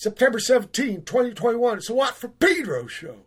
September 17, 2021. It's a Watt for Pedro show.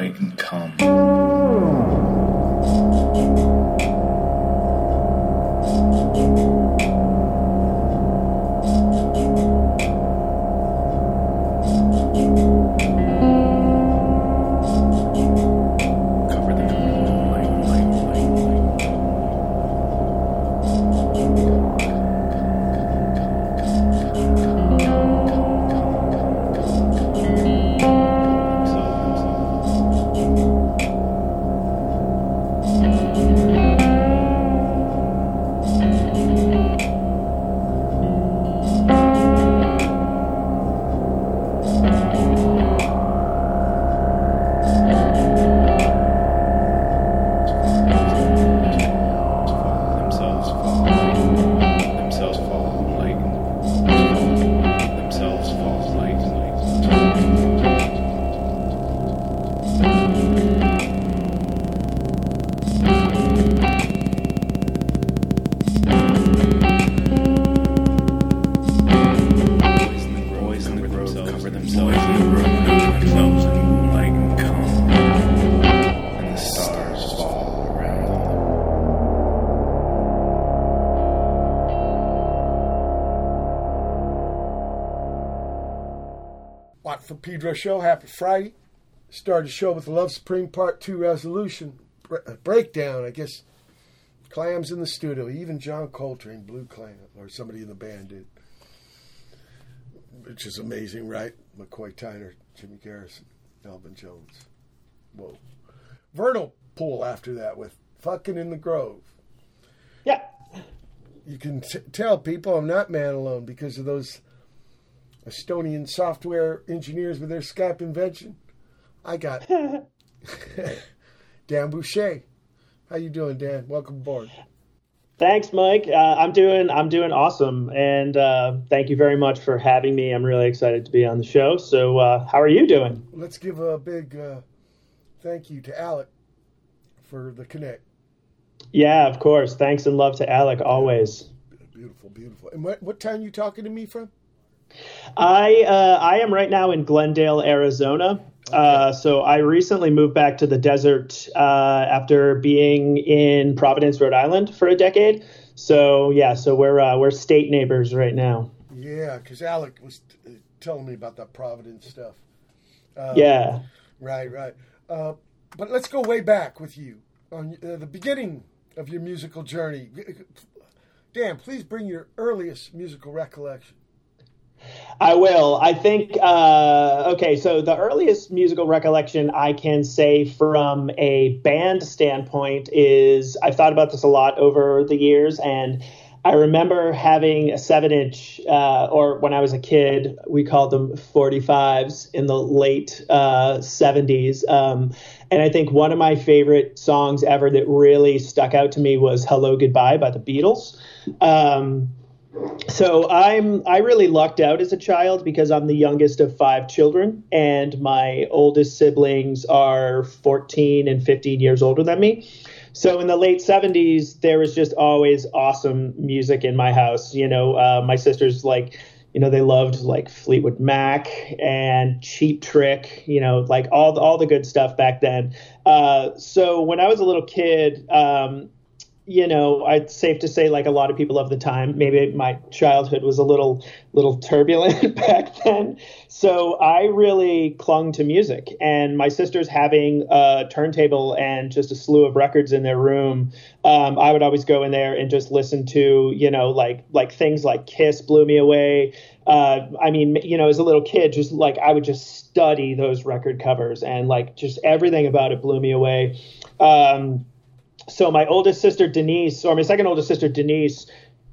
In Pedro show. Happy Friday. Started the show with the Love Supreme Part 2 resolution bre- uh, breakdown. I guess Clams in the studio. Even John Coltrane blew Clam, or somebody in the band did. Which is amazing, right? McCoy Tyner, Jimmy Garrison, Elvin Jones. Whoa. Vernal Pool after that with Fucking in the Grove. Yeah. You can t- tell people I'm not man alone because of those Estonian software engineers with their Skype invention. I got Dan Boucher. How you doing, Dan? Welcome aboard. Thanks, Mike. Uh, I'm doing I'm doing awesome, and uh, thank you very much for having me. I'm really excited to be on the show. So, uh, how are you doing? Let's give a big uh, thank you to Alec for the connect. Yeah, of course. Thanks and love to Alec always. Beautiful, beautiful. And what what town you talking to me from? I uh, I am right now in Glendale, Arizona. Uh, so I recently moved back to the desert uh, after being in Providence, Rhode Island for a decade. So yeah, so we're uh, we're state neighbors right now. Yeah, because Alec was uh, telling me about that Providence stuff. Uh, yeah. Right, right. Uh, but let's go way back with you on uh, the beginning of your musical journey. Dan, please bring your earliest musical recollection. I will. I think, uh, okay, so the earliest musical recollection I can say from a band standpoint is I've thought about this a lot over the years, and I remember having a seven inch, uh, or when I was a kid, we called them 45s in the late uh, 70s. Um, and I think one of my favorite songs ever that really stuck out to me was Hello Goodbye by the Beatles. Um, so I'm I really lucked out as a child because I'm the youngest of five children and my oldest siblings are 14 and 15 years older than me. So in the late 70s there was just always awesome music in my house. You know, uh, my sisters like you know they loved like Fleetwood Mac and Cheap Trick, you know, like all the, all the good stuff back then. Uh, so when I was a little kid, um, you know, it's safe to say, like a lot of people of the time, maybe my childhood was a little, little turbulent back then. So I really clung to music, and my sisters having a turntable and just a slew of records in their room. Um, I would always go in there and just listen to, you know, like like things like Kiss blew me away. Uh, I mean, you know, as a little kid, just like I would just study those record covers, and like just everything about it blew me away. Um, so my oldest sister Denise, or my second oldest sister Denise,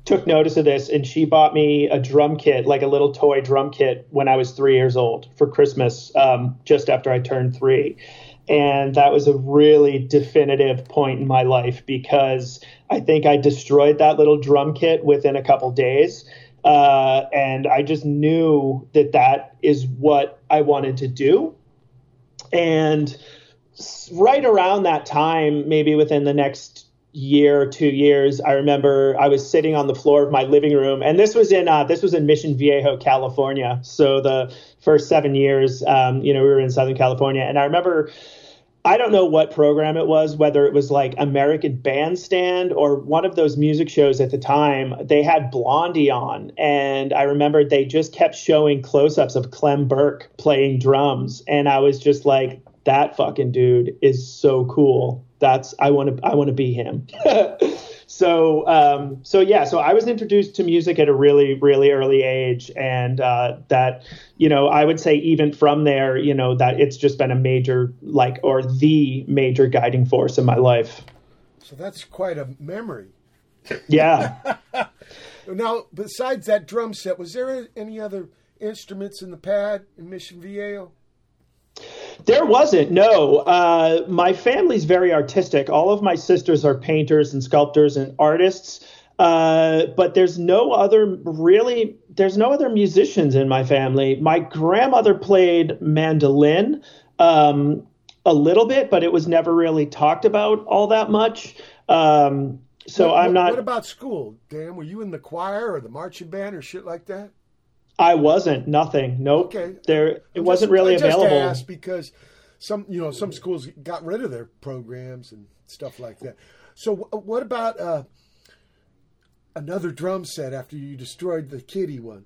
took notice of this and she bought me a drum kit, like a little toy drum kit, when I was three years old for Christmas, um, just after I turned three. And that was a really definitive point in my life because I think I destroyed that little drum kit within a couple days. Uh, and I just knew that that is what I wanted to do. And right around that time, maybe within the next year or two years, I remember I was sitting on the floor of my living room, and this was in uh, this was in Mission Viejo, California. So the first seven years, um, you know, we were in Southern California, and I remember. I don't know what program it was, whether it was like American Bandstand or one of those music shows at the time. They had Blondie on, and I remember they just kept showing close ups of Clem Burke playing drums. And I was just like, that fucking dude is so cool. That's I want to I want to be him. so um, so yeah, so I was introduced to music at a really really early age, and uh, that you know I would say even from there, you know that it's just been a major like or the major guiding force in my life. So that's quite a memory. Yeah. now, besides that drum set, was there any other instruments in the pad in Mission Viejo? There wasn't. No, uh, my family's very artistic. All of my sisters are painters and sculptors and artists. Uh, but there's no other really. There's no other musicians in my family. My grandmother played mandolin um, a little bit, but it was never really talked about all that much. Um, so what, I'm not. What about school, Dan? Were you in the choir or the marching band or shit like that? I wasn't. Nothing. Nope. Okay. There, it I'm wasn't really I just available. asked because some, you know, some schools got rid of their programs and stuff like that. So, what about uh, another drum set after you destroyed the kitty one?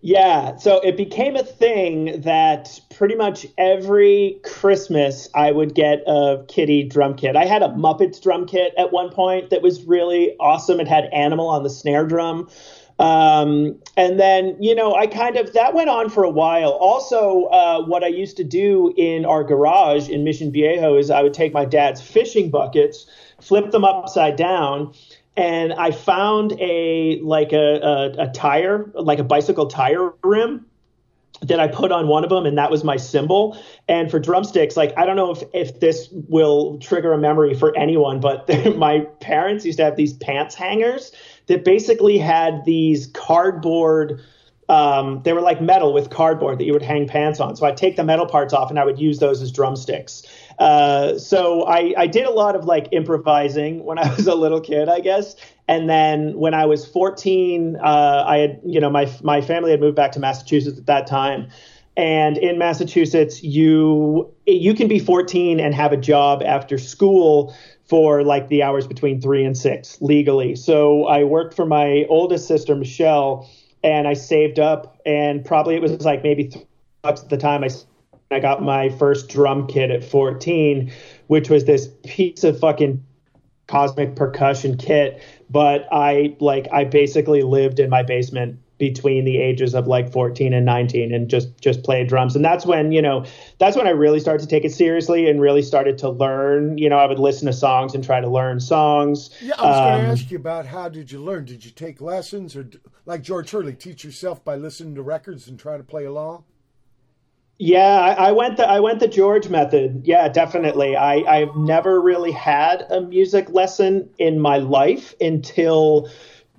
Yeah, so it became a thing that pretty much every Christmas I would get a kitty drum kit. I had a Muppets drum kit at one point that was really awesome. It had Animal on the snare drum. Um, and then, you know, I kind of, that went on for a while. Also, uh, what I used to do in our garage in Mission Viejo is I would take my dad's fishing buckets, flip them upside down, and I found a, like a, a, a tire, like a bicycle tire rim that I put on one of them, and that was my cymbal. And for drumsticks, like I don't know if if this will trigger a memory for anyone, but my parents used to have these pants hangers that basically had these cardboard. Um, they were like metal with cardboard that you would hang pants on. So I'd take the metal parts off and I would use those as drumsticks. Uh, so I, I did a lot of like improvising when I was a little kid, I guess. And then when I was 14, uh, I had, you know, my, my family had moved back to Massachusetts at that time. And in Massachusetts, you, you can be 14 and have a job after school for like the hours between three and six legally. So I worked for my oldest sister, Michelle, and I saved up and probably it was like maybe three bucks at the time. I I got my first drum kit at 14, which was this piece of fucking cosmic percussion kit. But I like I basically lived in my basement between the ages of like 14 and 19 and just just play drums. And that's when you know that's when i really started to take it seriously and really started to learn. You know i would listen to songs and try to learn songs. Yeah i was um, going to ask you about how did you learn? Did you take lessons or like george hurley teach yourself by listening to records and trying to play along? Yeah, I, I, went the I went the George method. Yeah, definitely. I I've never really had a music lesson in my life until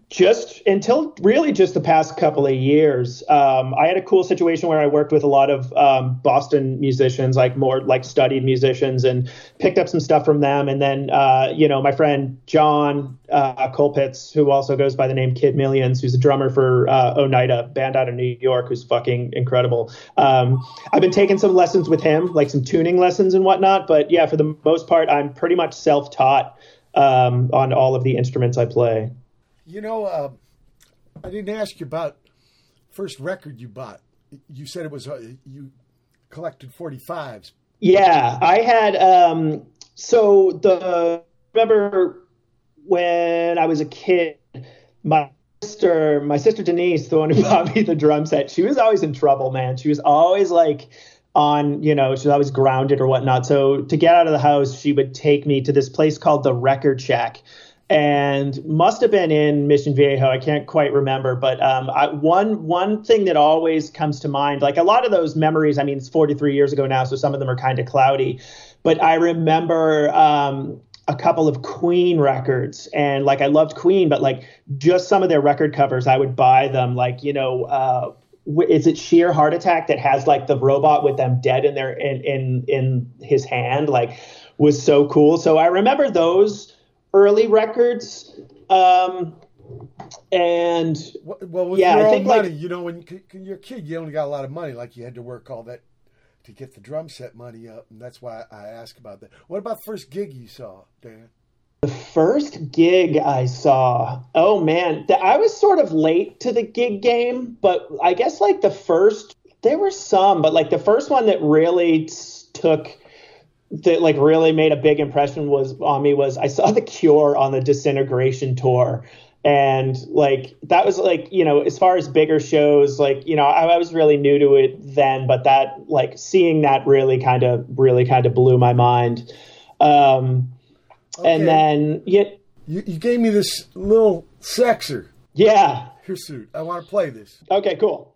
just until really just the past couple of years um, i had a cool situation where i worked with a lot of um, boston musicians like more like studied musicians and picked up some stuff from them. And then uh, you know my friend john uh, colpitts who also goes by the name kid millions who's a drummer for uh, oneida band out of new york who's fucking incredible. Um, i've been taking some lessons with him like some tuning lessons and whatnot. But yeah for the most part i'm pretty much self-taught um, on all of the instruments i play you know, uh, I didn't ask you about first record you bought. You said it was uh, you collected 45s. Yeah, I had. Um, so the remember when I was a kid, my sister, my sister Denise, the one who bought me the drum set, she was always in trouble, man. She was always like on, you know, she was always grounded or whatnot. So to get out of the house, she would take me to this place called the Record Shack, and must have been in Mission Viejo. I can't quite remember, but um, I, one one thing that always comes to mind, like a lot of those memories. I mean, it's 43 years ago now, so some of them are kind of cloudy. But I remember um, a couple of Queen records, and like I loved Queen, but like just some of their record covers, I would buy them. Like you know. Uh, is it sheer heart attack that has like the robot with them dead in their in in in his hand like was so cool so i remember those early records. Um, and well, with yeah, your I own money, like, you know, when you're a kid, you only got a lot of money. Like you had to work all that to get the drum set money up, and that's why I ask about that. What about first gig you saw, Dan? The first gig I saw, oh man, I was sort of late to the gig game, but I guess like the first, there were some, but like the first one that really took that like really made a big impression was on me was I saw the Cure on the Disintegration tour. And like that was like you know as far as bigger shows like you know I, I was really new to it then but that like seeing that really kind of really kind of blew my mind um, okay. and then yeah you, you gave me this little sexer yeah suit. I want to play this okay cool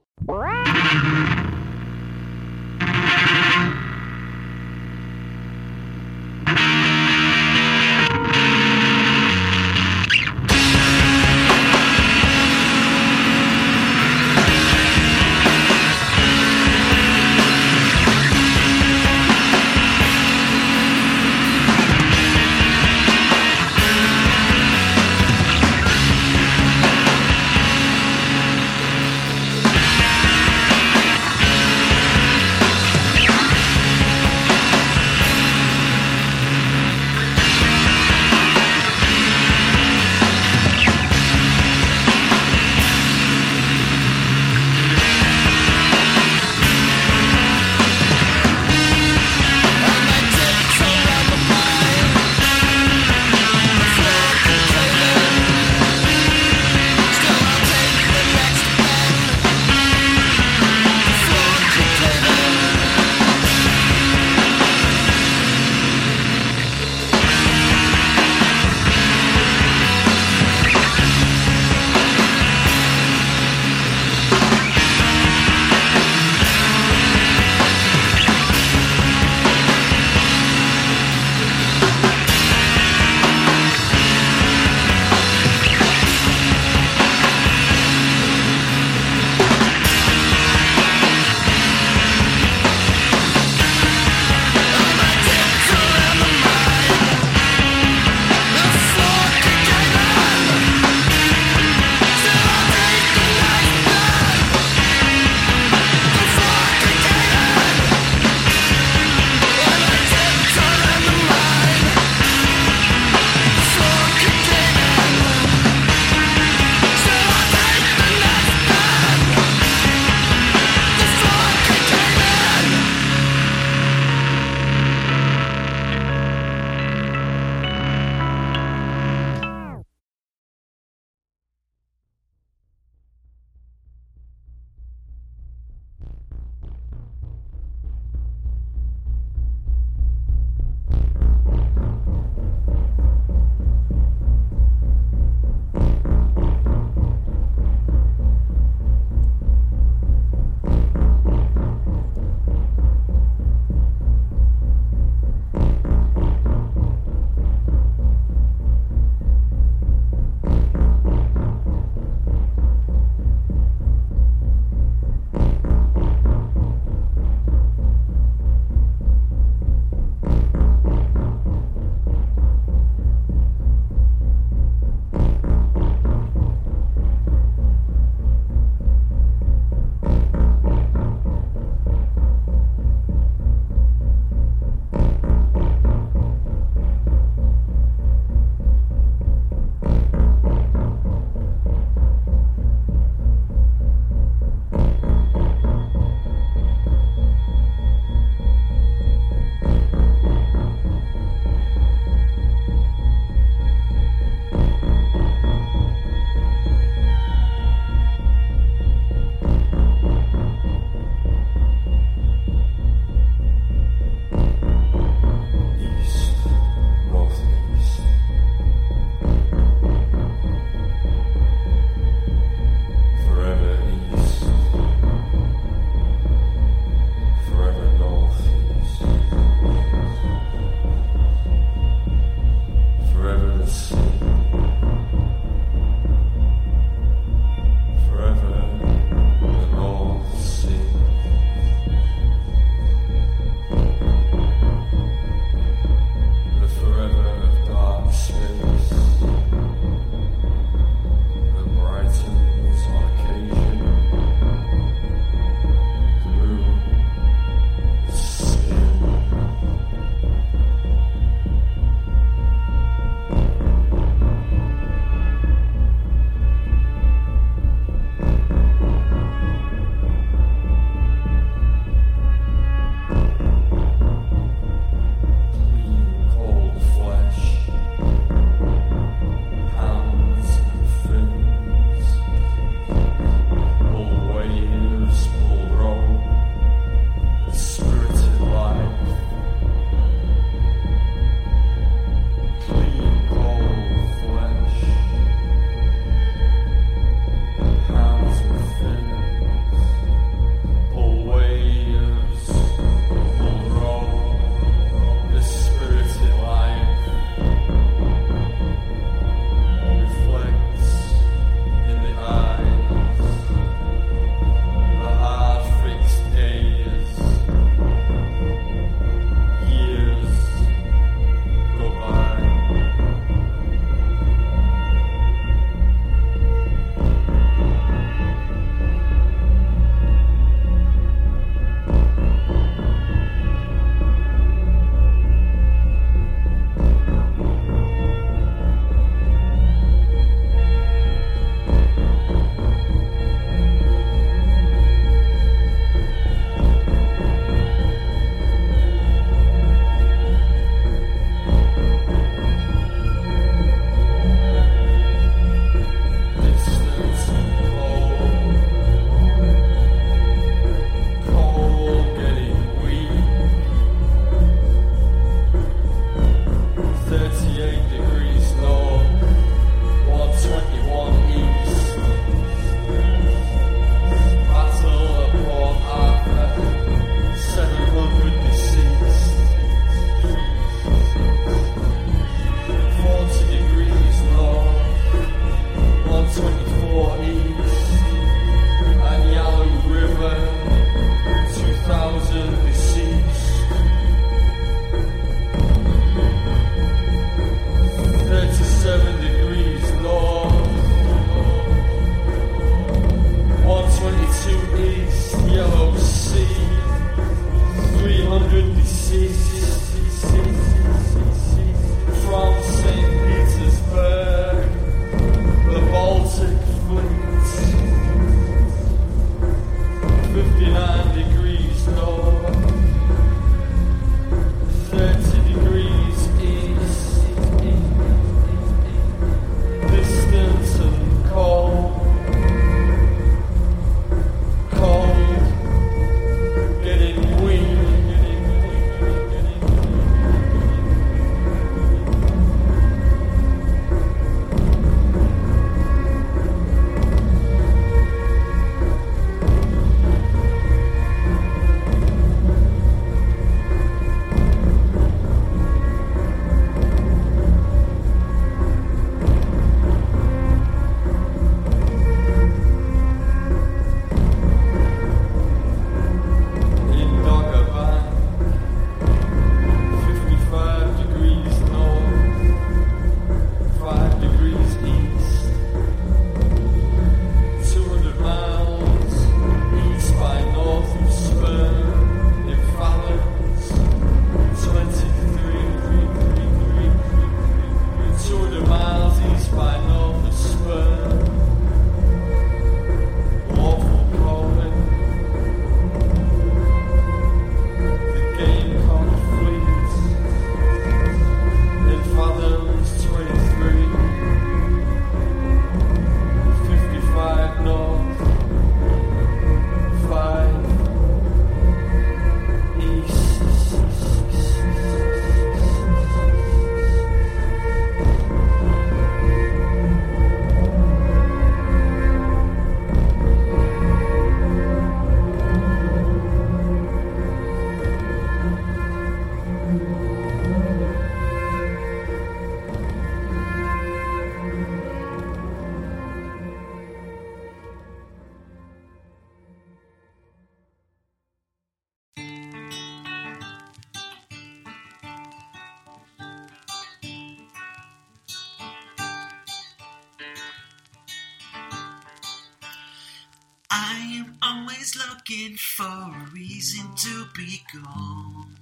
be gone.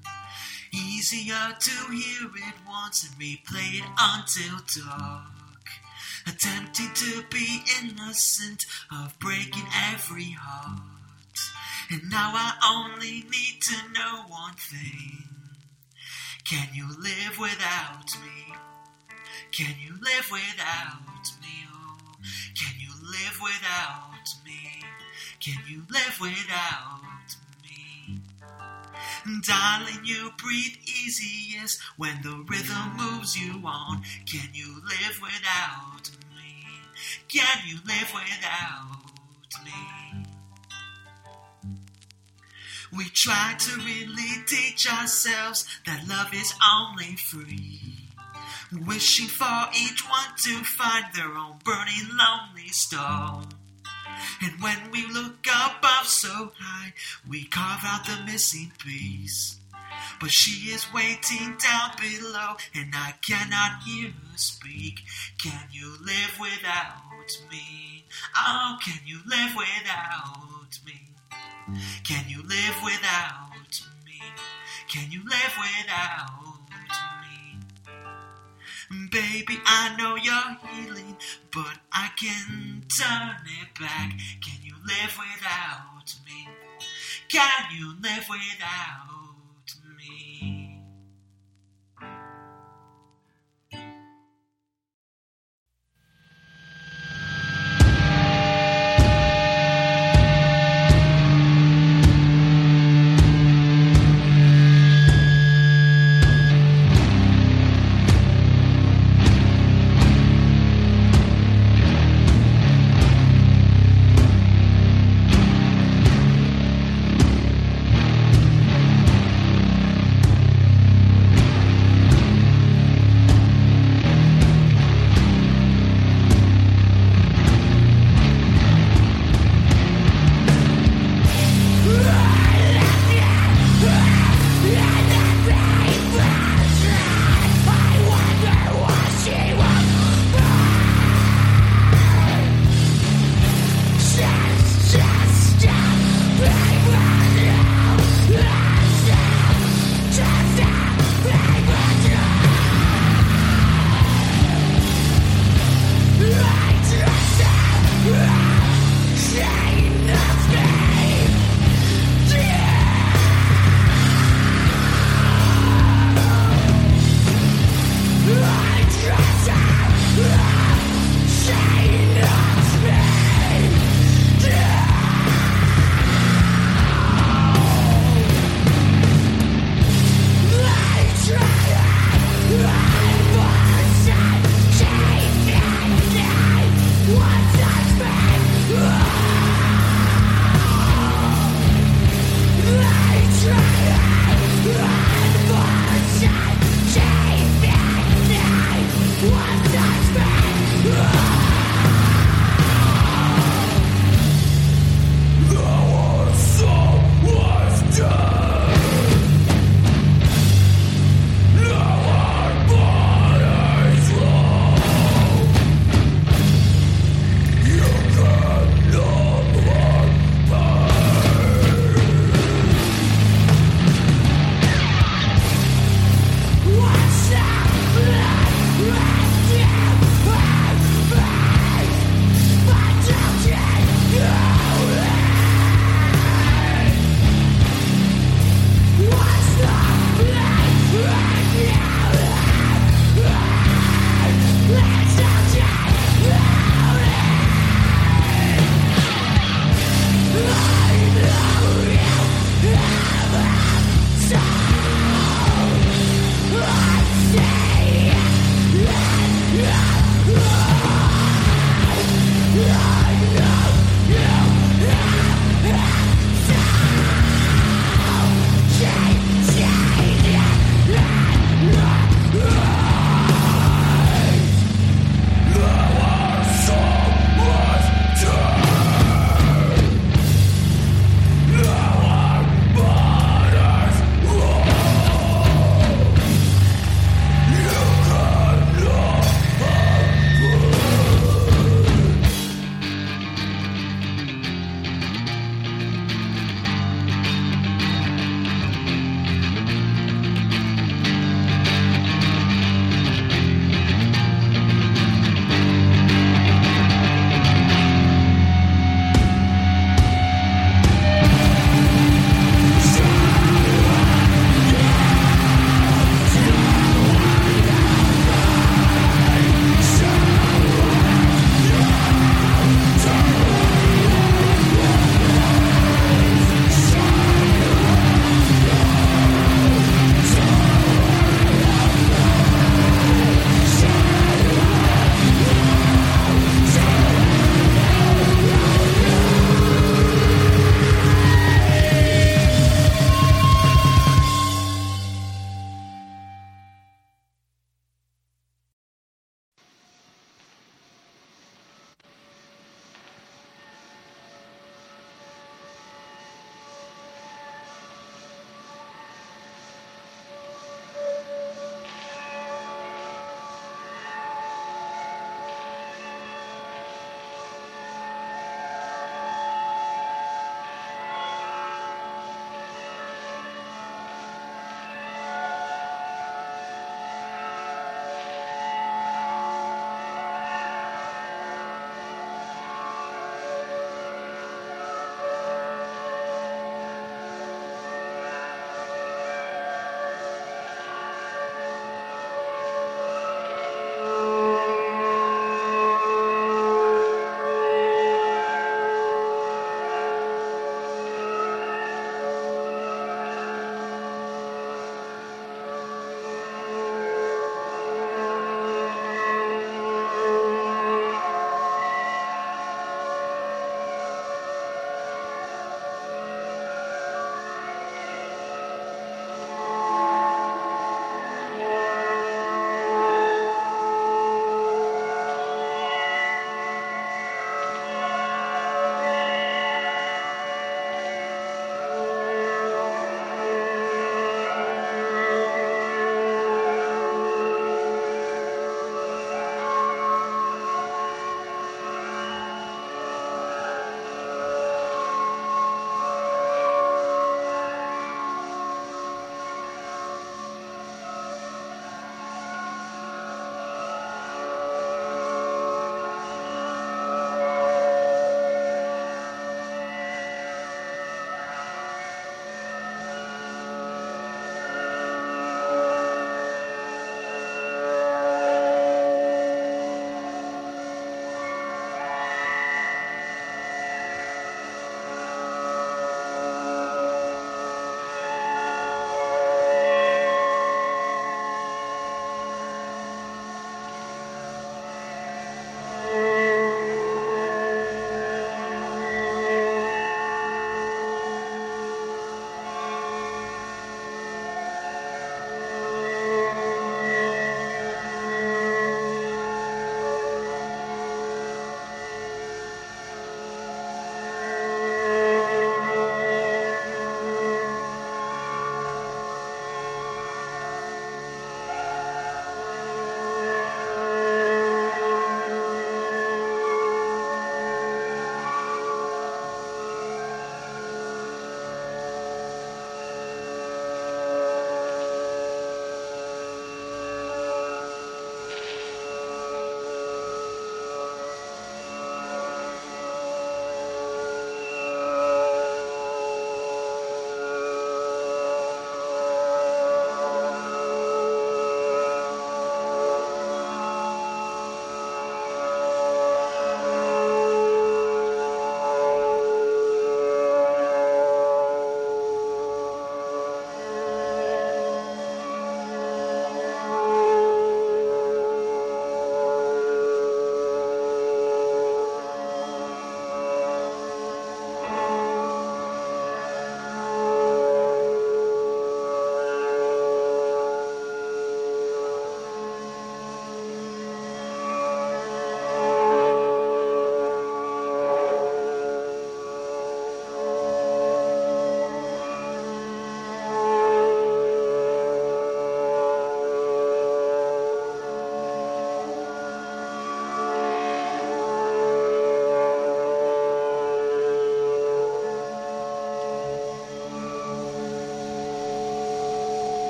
Easier to hear it once and replay it until dark. Attempting to be innocent of breaking every heart. And now I only need to know one thing. Can you live without me? Can you live without me? Oh, can you live without me? Can you live without me? Darling, you breathe easiest when the rhythm moves you on. Can you live without me? Can you live without me? We try to really teach ourselves that love is only free. Wishing for each one to find their own burning lonely star. And when we look above so high, we carve out the missing piece. But she is waiting down below, and I cannot hear her speak. Can you live without me? Oh, can you live without me? Can you live without me? Can you live without me? Baby, I know you're healing, but I can turn it back. Can you live without me? Can you live without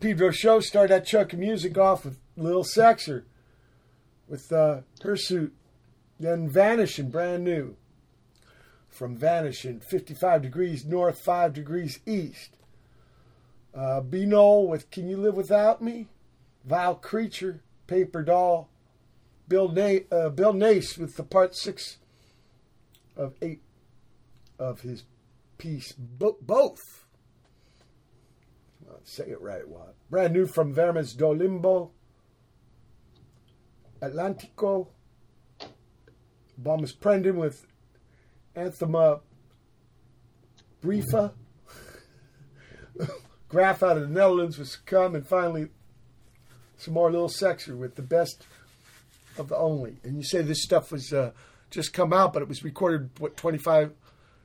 Pedro show started that chunk of music off with Lil Sexer with uh, Hirsute, then Vanishing, brand new. From Vanishing, 55 degrees north, 5 degrees east. Uh, B. With Can You Live Without Me? Vile Creature, Paper Doll. Bill, Na- uh, Bill Nace with the part 6 of 8 of his piece, Bo- Both. Say it right, Watt. Brand new from Vermes do Limbo. Atlantico. Bomis Prendin with Anthema Briefa. Graph out of the Netherlands with Succumb. And finally, some more Little Sexer with the best of the only. And you say this stuff was uh, just come out, but it was recorded, what, 25,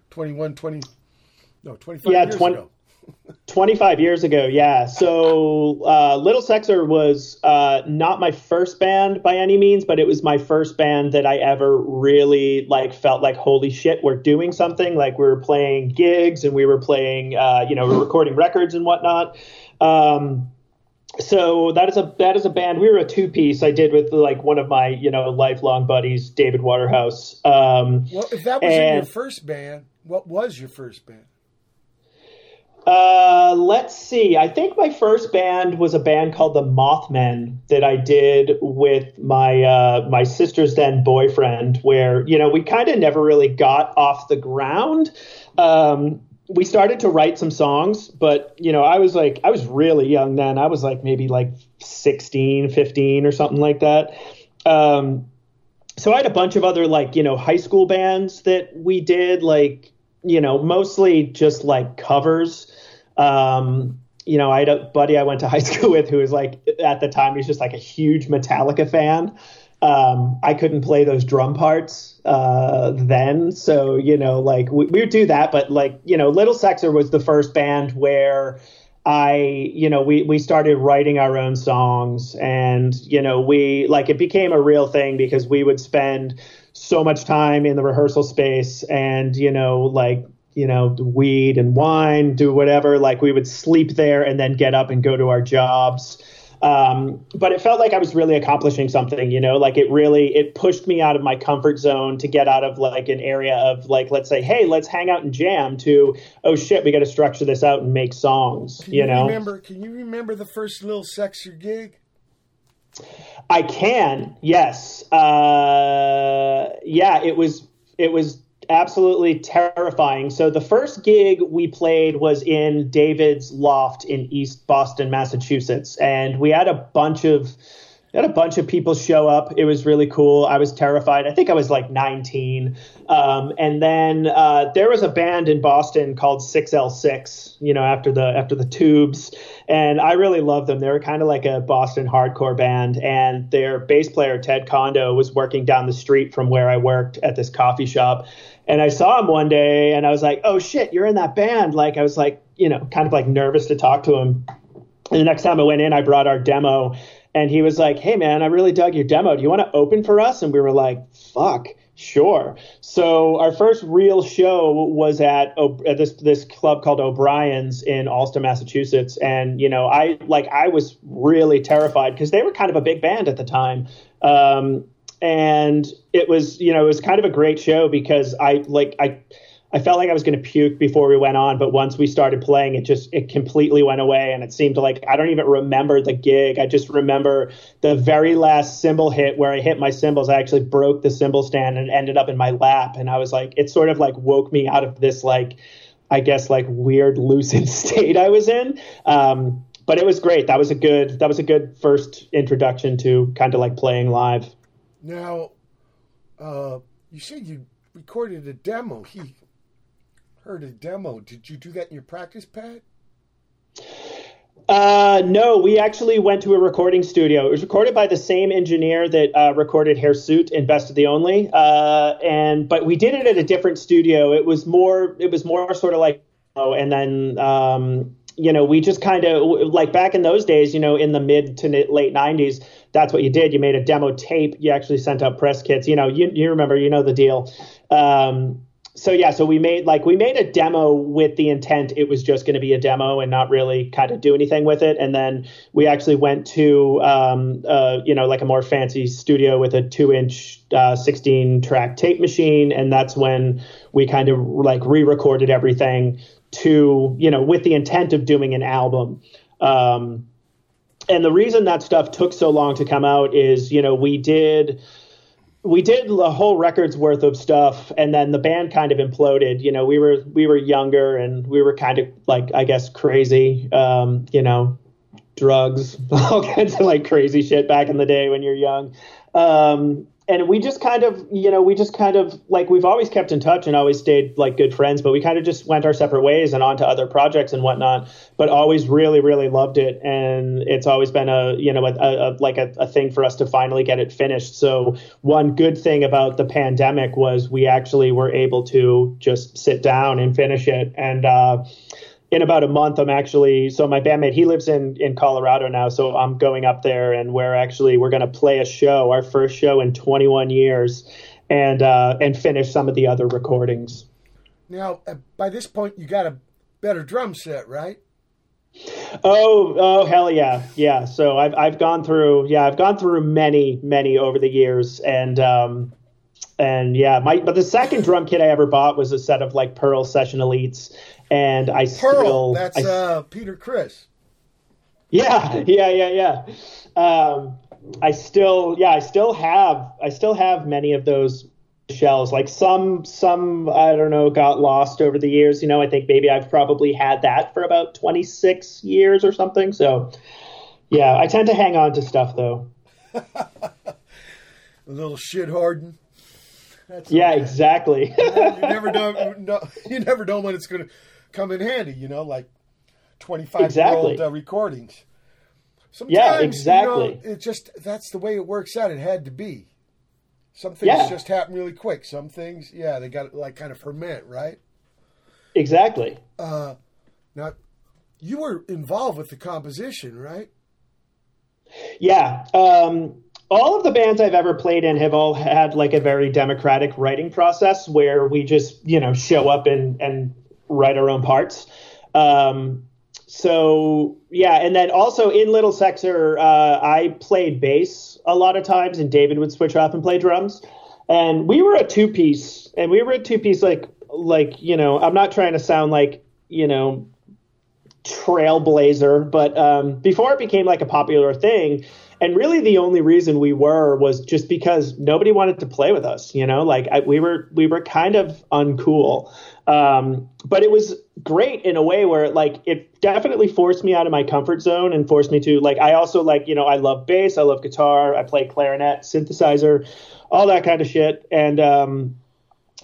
21, 20, no, 25 Yeah, years 20 ago. 25 years ago, yeah. So uh, Little Sexer was uh, not my first band by any means, but it was my first band that I ever really like felt like holy shit, we're doing something. Like we were playing gigs and we were playing, uh, you know, we were recording records and whatnot. Um, so that is a that is a band. We were a two piece. I did with like one of my you know lifelong buddies, David Waterhouse. Um, Well, if that was in your first band, what was your first band? Uh, let's see. I think my first band was a band called the Mothmen that I did with my uh, my sister's then boyfriend. Where you know we kind of never really got off the ground. Um, we started to write some songs, but you know I was like I was really young then. I was like maybe like 16, 15 or something like that. Um, so I had a bunch of other like you know high school bands that we did like you know mostly just like covers. Um you know i had a buddy i went to high school with who was like at the time he was just like a huge metallica fan. Um i couldn't play those drum parts uh then. So you know like we, we would do that but like you know little sexer was the first band where I, you know, we we started writing our own songs, and you know, we like it became a real thing because we would spend so much time in the rehearsal space, and you know, like you know, weed and wine, do whatever. Like we would sleep there and then get up and go to our jobs. Um, but it felt like I was really accomplishing something, you know, like it really, it pushed me out of my comfort zone to get out of like an area of like, let's say, hey, let's hang out and jam to, oh shit, we got to structure this out and make songs, Can you know? remember? Can you remember the first Little Sexer gig? I can, yes. Uh, yeah, it was it was absolutely terrifying. So the first gig we played was in David's loft in East Boston, Massachusetts, and we had a bunch of had a bunch of people show up. It was really cool. I was terrified. I think I was like 19. Um, and then uh, there was a band in Boston called 6L6. You know, after the after the Tubes, and I really loved them. They were kind of like a Boston hardcore band. And their bass player Ted Kondo was working down the street from where I worked at this coffee shop. And I saw him one day, and I was like, "Oh shit, you're in that band!" Like I was like, you know, kind of like nervous to talk to him. And the next time I went in, I brought our demo, and he was like, "Hey man, I really dug your demo. Do you want to open for us?" And we were like, "Fuck, sure." So our first real show was at, at this this club called O'Brien's in Allston, Massachusetts, and you know, I like I was really terrified because they were kind of a big band at the time. Um, and it was, you know, it was kind of a great show because I like I I felt like I was going to puke before we went on, but once we started playing, it just it completely went away, and it seemed like I don't even remember the gig. I just remember the very last cymbal hit where I hit my cymbals. I actually broke the cymbal stand and ended up in my lap, and I was like, it sort of like woke me out of this like, I guess like weird lucid state I was in. Um, but it was great. That was a good that was a good first introduction to kind of like playing live. Now, uh, you said you recorded a demo. He heard a demo. Did you do that in your practice pad? Uh, no, we actually went to a recording studio. It was recorded by the same engineer that uh, recorded Hirsute and Best of the Only. Uh, and but we did it at a different studio. It was more. It was more sort of like. Oh, and then um, you know we just kind of like back in those days. You know, in the mid to late '90s, that's what you did. You made a demo tape. You actually sent out press kits. You know, you you remember. You know the deal. Um, so yeah, so we made like we made a demo with the intent it was just going to be a demo and not really kind of do anything with it. And then we actually went to um, uh, you know like a more fancy studio with a two inch uh, 16 track tape machine, and that's when we kind of like re-recorded everything to you know with the intent of doing an album. Um, and the reason that stuff took so long to come out is you know we did we did a whole record's worth of stuff and then the band kind of imploded. You know we were we were younger and we were kind of like i guess crazy um, you know drugs all kinds of like crazy shit back in the day when you're young. Um, and we just kind of you know we just kind of like we've always kept in touch and always stayed like good friends but we kind of just went our separate ways and on to other projects and whatnot but always really really loved it. And it's always been a you know a, a, like a, a thing for us to finally get it finished. So one good thing about the pandemic was we actually were able to just sit down and finish it. And uh in about a month i'm actually so my bandmate he lives in in colorado now so i'm going up there and we're actually we're going to play a show our first show in 21 years and uh and finish some of the other recordings Now, uh, by this point, you got a better drum set, right? oh oh hell yeah yeah so i've i've gone through yeah i've gone through many many over the years and um and yeah my but the second drum kit i ever bought was a set of like pearl session elites and i Pearl, still that's I, uh, Peter Criss. Yeah, yeah, yeah, yeah. Um, I still, yeah, I still have, I still have many of those shells. Like some, some, I don't know, got lost over the years. You know, I think maybe I've probably had that for about 26 years or something. So, yeah, I tend to hang on to stuff though. A little shit hardened. That's Yeah, okay. exactly. you never know, you never know when it's going to come in handy. You know, like twenty-five-year-old uh, recordings. Sometimes, Yeah, You exactly. know, it just that's the way it works out. It had to be. Some things Yeah. just happen really quick. Some things, yeah, they got like kind of ferment, right? exactly. Now, you were involved with the composition, right? Yeah. Um, all of the bands I've ever played in have all had like a very democratic writing process where we just, you know, show up and, and write our own parts. Um, so yeah, and then also in Little Sexer, uh, I played bass a lot of times, and David would switch off and play drums. And we were a two piece, and we were a two piece like like you know, I'm not trying to sound like you know trailblazer, but um, before it became like a popular thing, and really the only reason we were was just because nobody wanted to play with us. You know, like I, we were we were kind of uncool, um, but it was great in a way where like it definitely forced me out of my comfort zone and forced me to like I also like you know I love bass, I love guitar, I play clarinet, synthesizer, all that kind of shit, and um,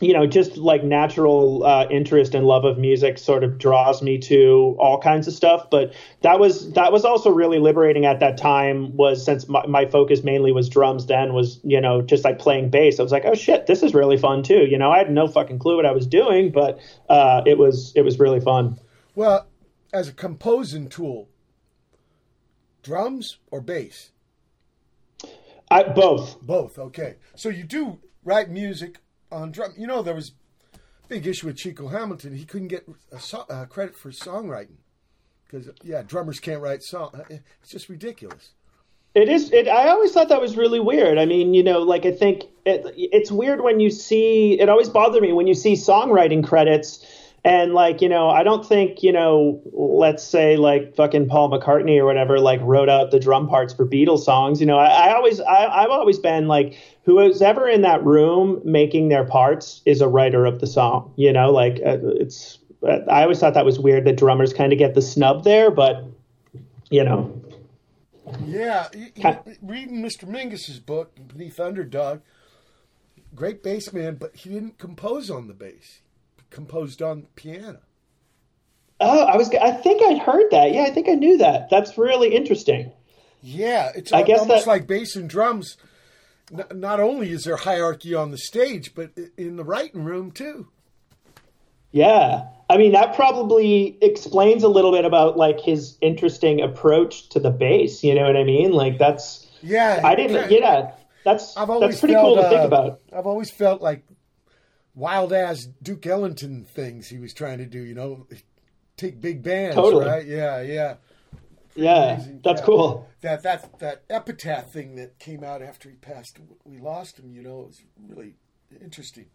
you know, just like natural uh, interest and love of music sort of draws me to all kinds of stuff. But that was that was also really liberating at that time. Was since my, my focus mainly was drums, then was you know just like playing bass. I was like, oh shit, this is really fun too. You know, I had no fucking clue what I was doing, but uh, it was it was really fun. Well, as a composing tool, drums or bass? I both. Both. Okay. So you do write music on drum. You know, there was big issue with Chico Hamilton. He couldn't get a so- uh, credit for songwriting because, yeah, drummers can't write song. uh, It's just ridiculous. It is. It, I always thought that was really weird. I mean, you know, like I think it, it's weird when you see. It always bothered me when you see songwriting credits, and like you know, I don't think you know, let's say like fucking Paul McCartney or whatever, like wrote out the drum parts for Beatles songs. You know, I, I always, I, I've always been like, whoever's ever in that room making their parts is a writer of the song. You know, like uh, it's. I always thought that was weird that drummers kind of get the snub there, but you know, Yeah. y- y- reading Mr. Mingus's book, Beneath Underdog, great bass man, but he didn't compose on the bass. Composed on piano. Oh, I was. I think I'd heard that. Yeah, I think I knew that. That's really interesting. Yeah, it's I guess almost that- like bass and drums. N- not only is there hierarchy on the stage, but in the writing room too. Yeah, I mean that probably explains a little bit about like his interesting approach to the bass. You know what I mean? Like that's. Yeah, I didn't. Yeah, that's I've always that's pretty felt, cool to uh, think about. I've always felt like wild ass Duke Ellington things he was trying to do. You know, take big bands, Totally. right? Yeah, yeah. Yeah, Amazing that's cat. cool. That that that epitaph thing that came out after he passed, we lost him. You know, it was really interesting.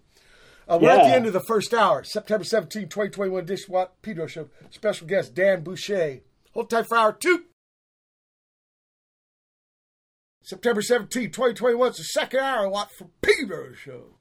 Uh, we're at the end of the first hour, September 17, 2021, Dish Watt Pedro Show. Special guest, Dan Boucher. Hold tight for hour two. September 17, 2021, it's the second hour, Watt for Pedro Show.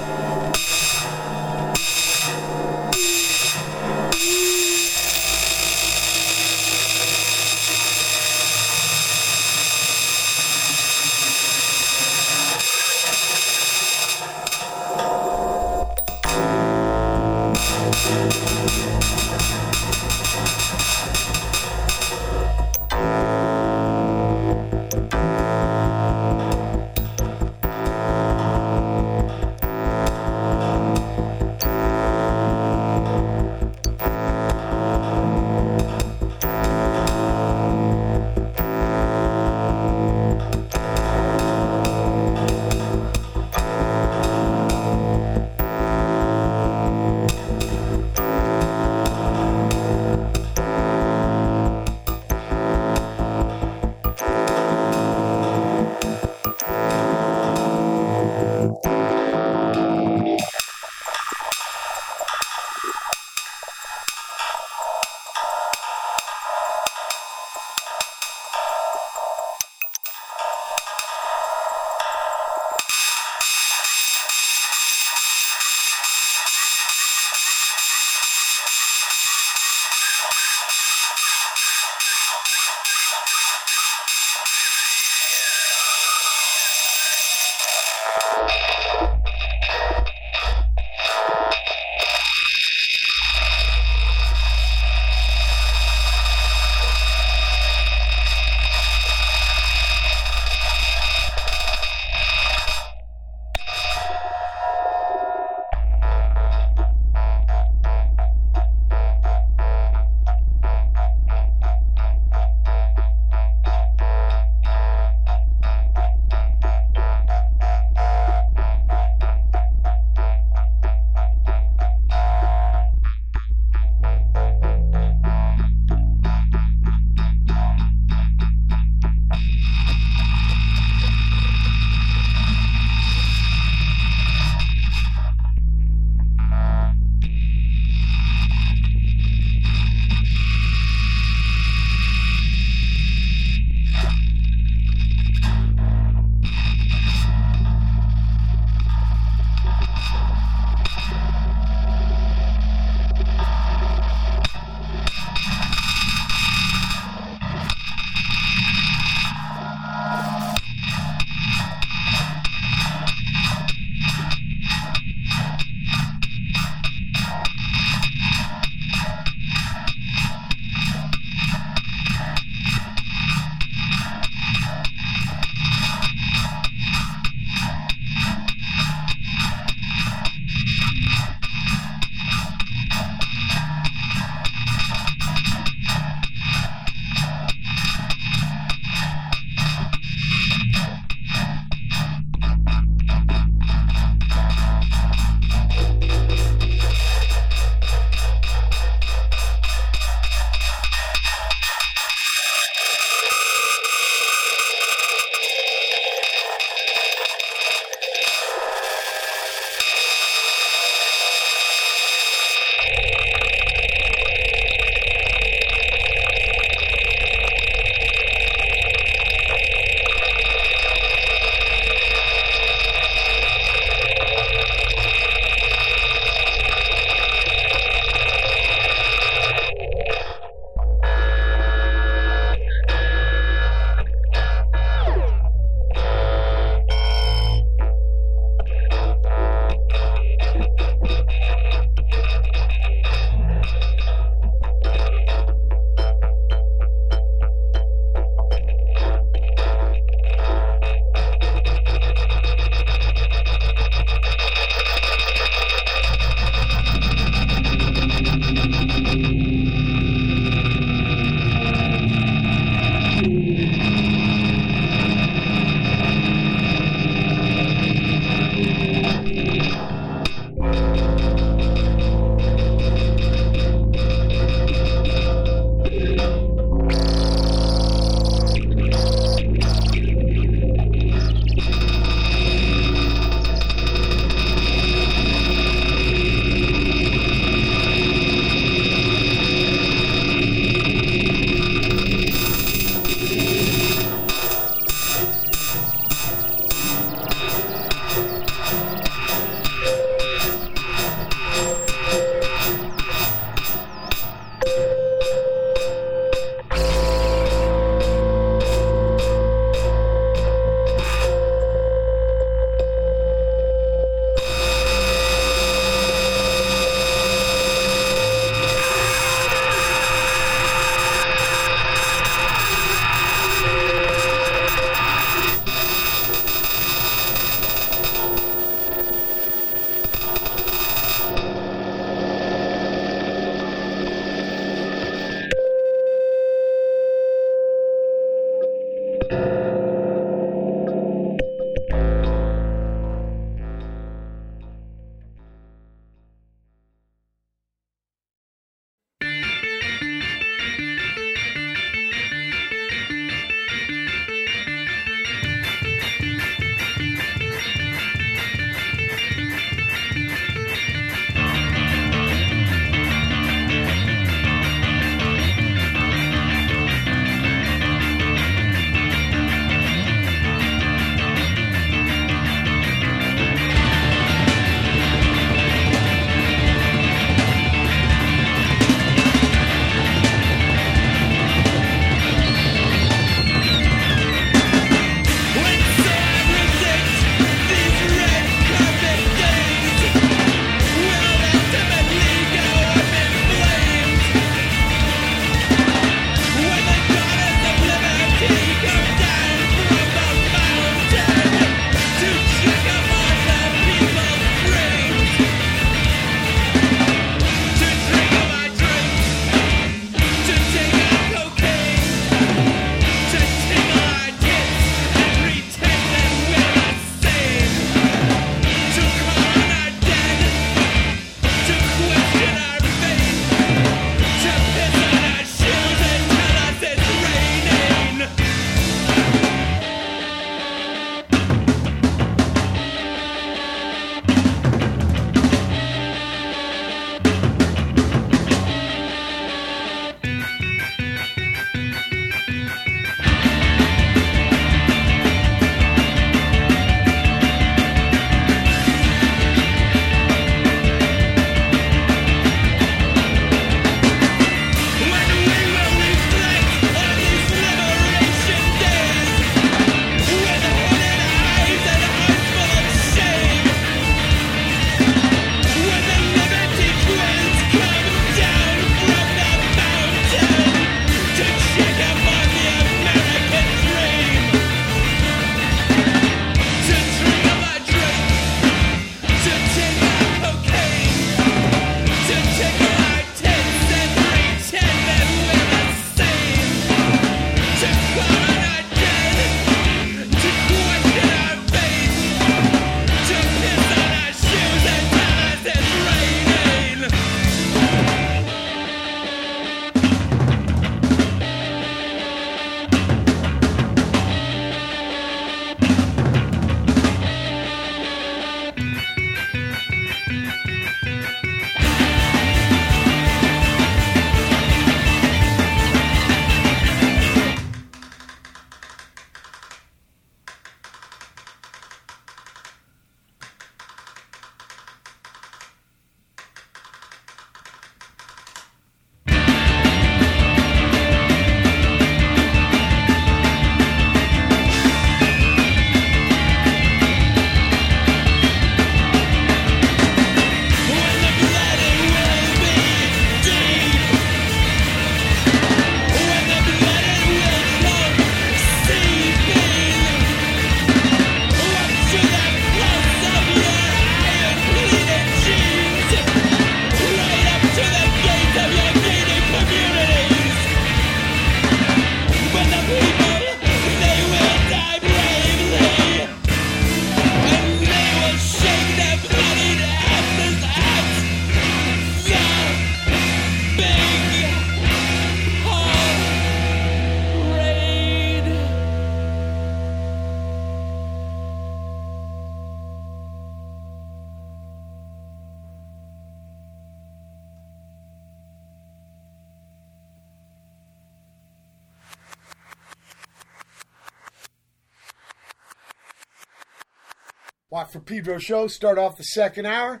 Pedro show. Start off the second hour.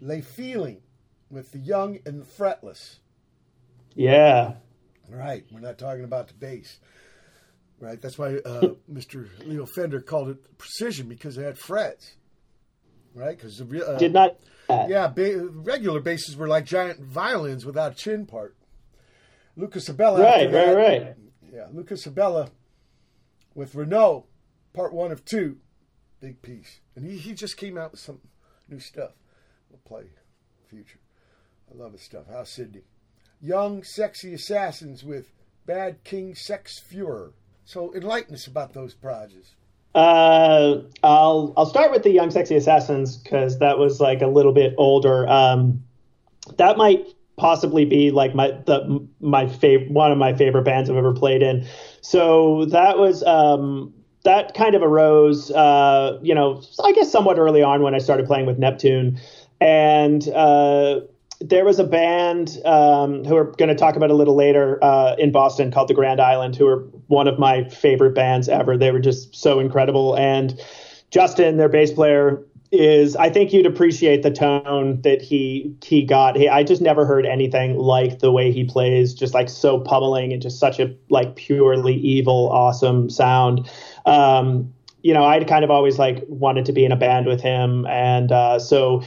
Le feeling with the young and the fretless. Yeah. Right. We're not talking about the bass. Right. That's why uh, Mr. Leo Fender called it precision because it had frets. Right. Because the uh, Did not. yeah, ba- regular basses were like giant violins without a chin part. Lucas Abela. Right, right, that- right. Yeah, Lucas Abela with Renault, part one of two, big piece, and he, he just came out with some new stuff. We'll play future. I love his stuff. How's Sydney? Young, sexy assassins with Bad King Sex Fuhrer. So enlighten us about those projects. Uh, I'll I'll start with the Young Sexy Assassins because that was like a little bit older. Um, that might possibly be like my the my favorite one of my favorite bands I've ever played in. So that was um, that kind of arose, uh, you know, I guess somewhat early on when I started playing with Neptune, and uh, there was a band um, who we're going to talk about a little later uh, in Boston called the Grand Island, who are one of my favorite bands ever. They were just so incredible, and Justin, their bass player, is I think you'd appreciate the tone that he he got. He, I just never heard anything like the way he plays, just like so pummeling and just such a like purely evil, awesome sound. Um, you know, I'd kind of always like wanted to be in a band with him, and uh, so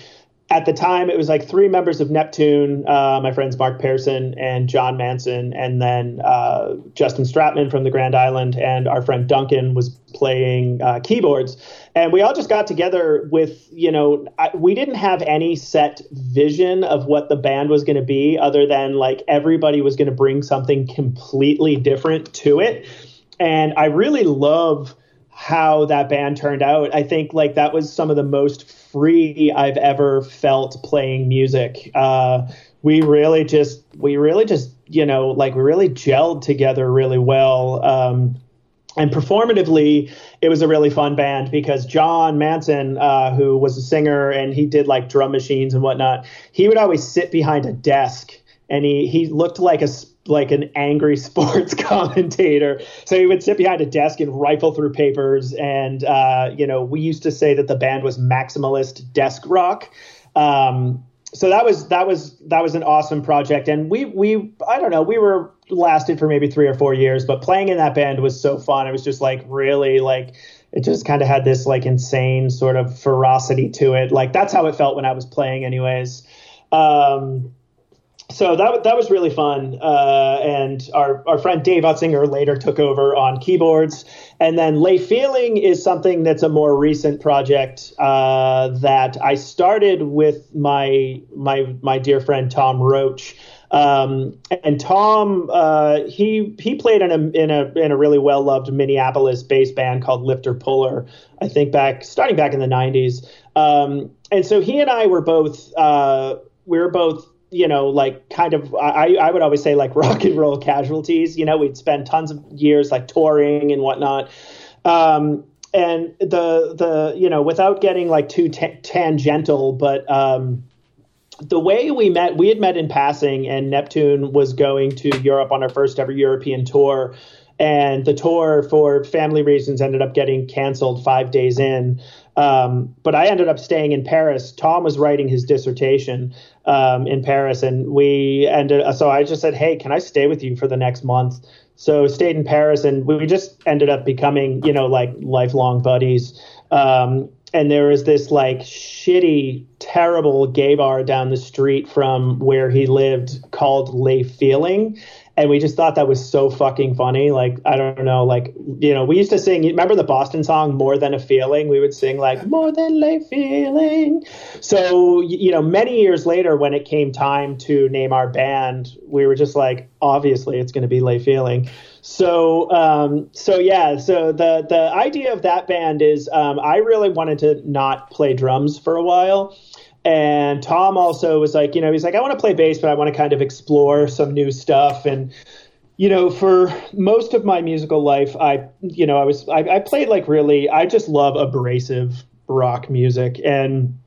at the time it was like three members of Neptune, uh, my friends Mark Pearson and John Manson, and then uh, Justin Stratman from the Grand Island, and our friend Duncan was playing uh, keyboards. And we all just got together with, you know, I, we didn't have any set vision of what the band was going to be, other than like everybody was going to bring something completely different to it. And I really love how that band turned out. I think like that was some of the most free I've ever felt playing music. Uh, we really just, we really just, you know, like we really gelled together really well. Um, and performatively, it was a really fun band because John Manson, uh, who was a singer and he did like drum machines and whatnot, he would always sit behind a desk and he he looked like a like an angry sports commentator. So he would sit behind a desk and rifle through papers. And uh, you know, we used to say that the band was maximalist desk rock. Um, so that was that was that was an awesome project, and we we I don't know we were lasted for maybe three or four years, but playing in that band was so fun. It was just like really like it just kind of had this like insane sort of ferocity to it. Like that's how it felt when I was playing, anyways. Um, so that that was really fun. Uh, and our our friend Dave Utzinger later took over on keyboards. And then Le Feeling is something that's a more recent project uh, that I started with my my my dear friend Tom Roach. Um, and Tom, uh, he he played in a in a in a really well loved Minneapolis bass band called Lifter Puller. I think back starting back in the '90s. Um, and so he and I were both uh, we were both you know, like kind of, I, I would always say like rock and roll casualties. You know, we'd spend tons of years like touring and whatnot. Um, and the, the, you know, without getting like too ta- tangential, but, um, the way we met, we had met in passing, and Neptune was going to Europe on our first ever European tour. And the tour, for family reasons, ended up getting canceled five days in. Um, but I ended up staying in Paris. Tom was writing his dissertation um, in Paris, and we ended. So I just said, "Hey, can I stay with you for the next month?" So stayed in Paris, and we just ended up becoming, you know, like lifelong buddies. Um, and there was this like shitty, terrible gay bar down the street from where he lived called Le Feeling. And we just thought that was so fucking funny. Like, I don't know, like, you know, we used to sing, remember the Boston song, More Than a Feeling? We would sing, like, More Than Le Feeling. So, you know, many years later, when it came time to name our band, we were just like, obviously, it's going to be Le Feeling. So, um, so yeah, so the the idea of that band is um, I really wanted to not play drums for a while. And Tom also was like, you know, he's like, I want to play bass, but I want to kind of explore some new stuff. And, you know, for most of my musical life, I, you know, I was, I, I played like really, I just love abrasive rock music. And,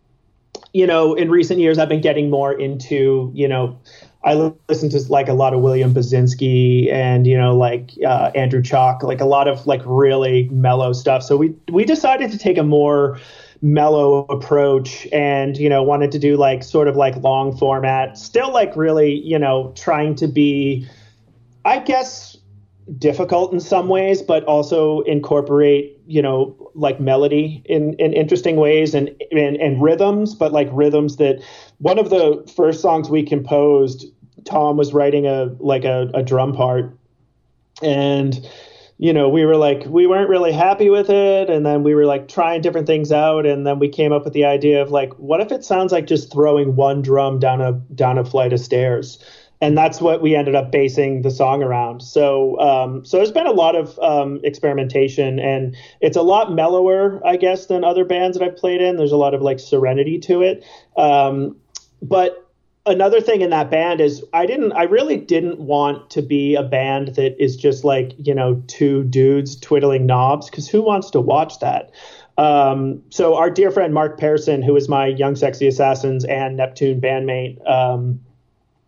you know, in recent years, I've been getting more into, you know, I listen to like a lot of William Basinski and you know like uh, Andrew Chalk, like a lot of like really mellow stuff. So we we decided to take a more mellow approach and you know wanted to do like sort of like long format. Still like really you know trying to be i guess difficult in some ways but also incorporate you know like melody in in interesting ways and and, and rhythms but like rhythms that one of the first songs we composed tom was writing a like a, a drum part. And you know, we were like, we weren't really happy with it. And then we were like trying different things out. And then we came up with the idea of like, what if it sounds like just throwing one drum down a, down a flight of stairs? And that's what we ended up basing the song around. So, um, so there's been a lot of um, experimentation, and it's a lot mellower, I guess, than other bands that I've played in. There's a lot of like serenity to it, um, but another thing in that band is I didn't I really didn't want to be a band that is just like, you know, two dudes twiddling knobs cuz who wants to watch that? Um, so our dear friend Mark Pearson, who is my Young Sexy Assassins and Neptune bandmate, um,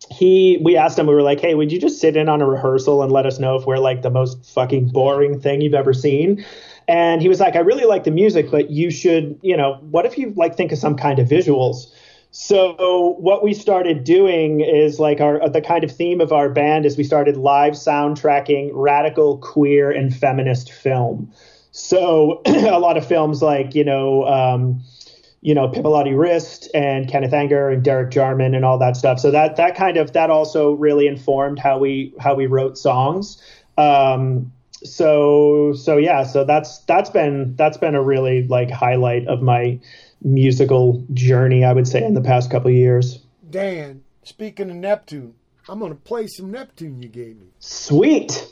he we asked him we were like hey would you just sit in on a rehearsal and let us know if we're like the most fucking boring thing you've ever seen and he was like i really like the music but you should you know what if you like think of some kind of visuals so what we started doing is like our the kind of theme of our band is we started live soundtracking radical queer and feminist film. So a lot of films like you know um, you know Pipilotti Rist and Kenneth Anger and Derek Jarman and all that stuff. So that that kind of that also really informed how we how we wrote songs. Um, so so yeah, so that's that's been that's been a really like highlight of my musical journey, I would say, in the past couple years. Dan, speaking of Neptune, I'm going to play some Neptune you gave me. Sweet.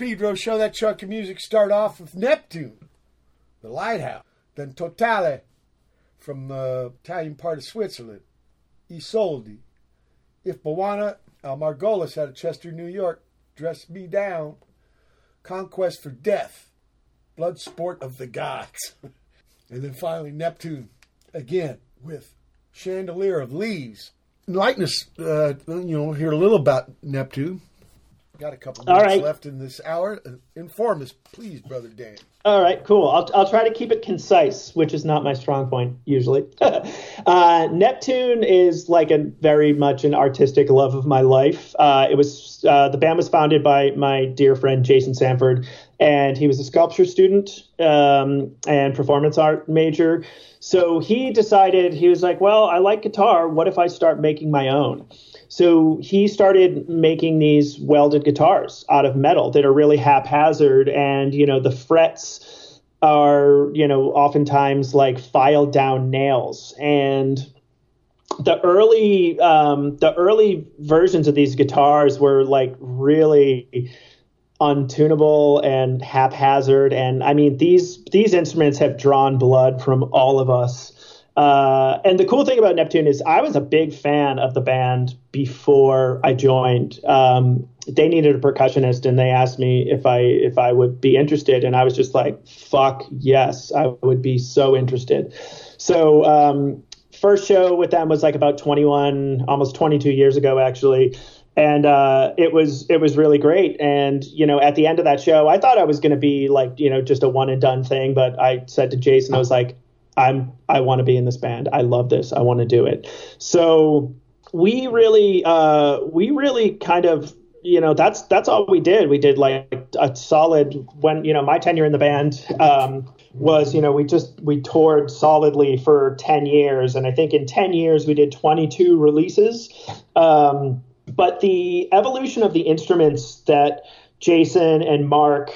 Pedro show that chunk of music start off with Neptune, the lighthouse, then Totale from the Italian part of Switzerland, I Soldi, If Bwana, Al Margolis out of Chester, New York, Dress Me Down, Conquest for Death, Blood Sport of the Gods, and then finally Neptune again with Chandelier of Leaves. Lightness, uh, you know, hear a little about Neptune. Got a couple minutes right. left in this hour. Uh, Inform us, please, Brother Dan. All right, cool. I'll, I'll try to keep it concise, which is not my strong point usually. uh, Neptune is like a very much an artistic love of my life. Uh, it was uh, the band was founded by my dear friend Jason Sanford, and he was a sculpture student um, and performance art major. So he decided he was like, well, I like guitar. What if I start making my own? So he started making these welded guitars out of metal that are really haphazard, and you know the frets are you know oftentimes like filed down nails, and the early um, the early versions of these guitars were like really untunable and haphazard, and I mean these these instruments have drawn blood from all of us. Uh, and the cool thing about Neptune is I was a big fan of the band before I joined. Um, they needed a percussionist, and they asked me if I if I would be interested, and I was just like, "Fuck yes, I would be so interested." So um, first show with them was like about 21, almost 22 years ago, actually. And uh, it was it was really great. And you know, at the end of that show, I thought I was going to be like you know just a one and done thing. But I said to Jason, I was like, I'm I want to be in this band. I love this. I want to do it. So we really uh, we really kind of you know that's that's all we did. We did like a solid when you know my tenure in the band um, was you know we just we toured solidly for 10 years and I think in 10 years we did 22 releases. Um, but the evolution of the instruments that Jason and Mark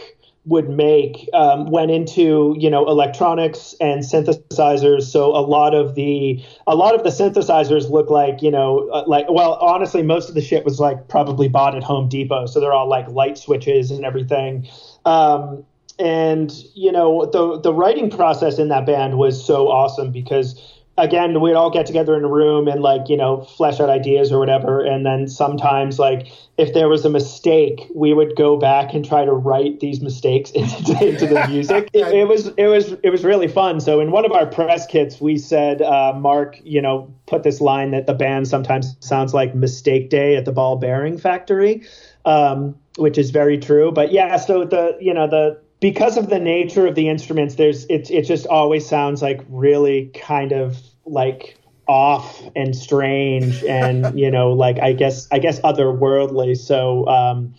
would make um, went into you know electronics and synthesizers. So a lot of the a lot of the synthesizers look like you know uh, like well honestly most of the shit was like probably bought at home depot. So they're all like light switches and everything. Um, and you know the the writing process in that band was so awesome because again we'd all get together in a room and like you know flesh out ideas or whatever. And then sometimes like if there was a mistake we would go back and try to write these mistakes into, into the music. It, it was it was it was really fun. So in one of our press kits we said uh, mark you know put this line that the band sometimes sounds like mistake day at the ball bearing factory um, which is very true. But yeah so the you know the because of the nature of the instruments, there's it it just always sounds like really kind of like off and strange and you know like I guess I guess otherworldly. So um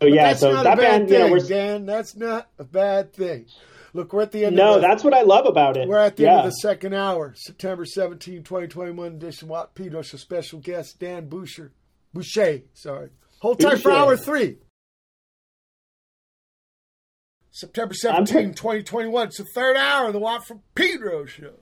so yeah, That's so not that a bad band, you thing, know, we're Dan. That's not a bad thing. Look, we're at the end. no, of the, that's what I love about it. We're at the yeah. end of the second hour, September 17, 2021 edition. Watt Pedros, a special guest, Dan Boucher. Boucher, sorry. Hold tight for hour three. September 17, 2021. It's the third hour of the Watt from Pedro show.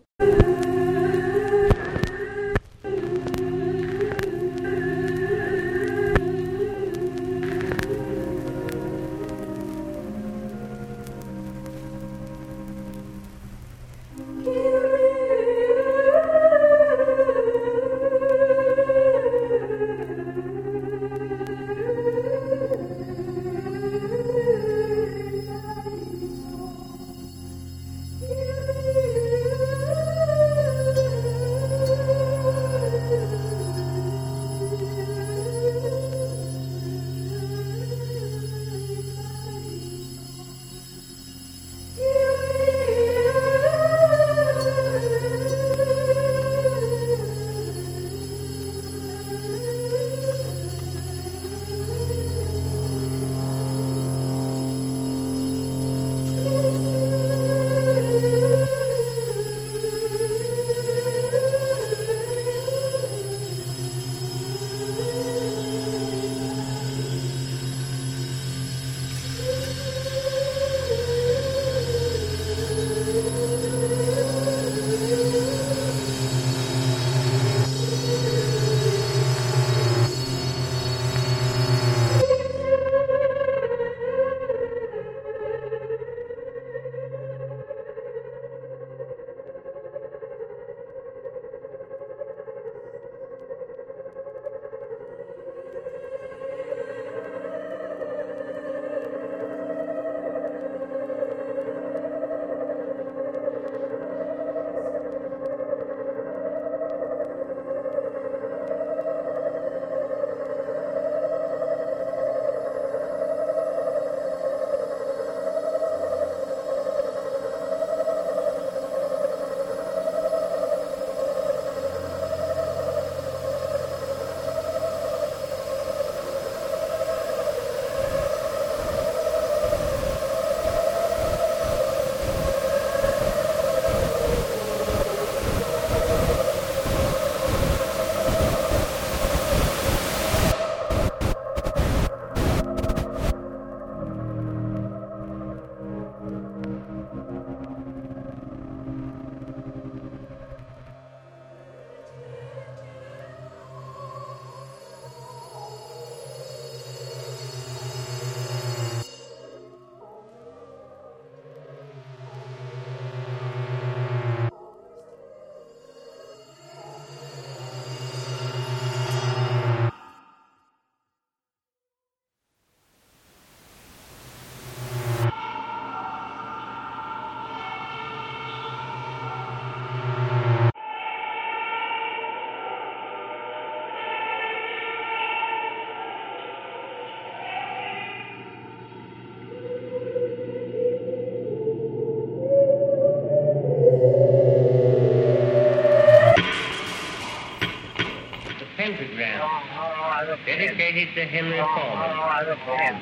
To Henry Foreman.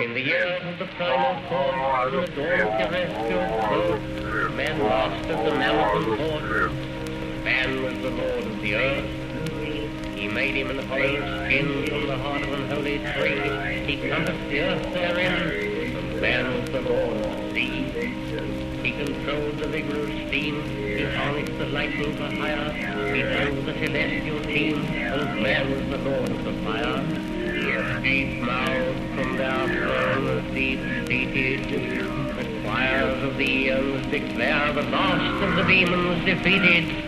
In the years of the primal force, in the dawn terrestrial growth, man mastered the mountain horse. Man was the lord of the earth. He made him an hollow skin from the heart of an holy tree. He compassed the earth therein. Man was the lord of the sea. He controlled the vigor of steam. He harnessed the lightning for hire. He drove the celestial team. And man was the lord of the fire. Escaped mouths from their thrones deep-seated. The choirs of the eons declare the last of the demons defeated.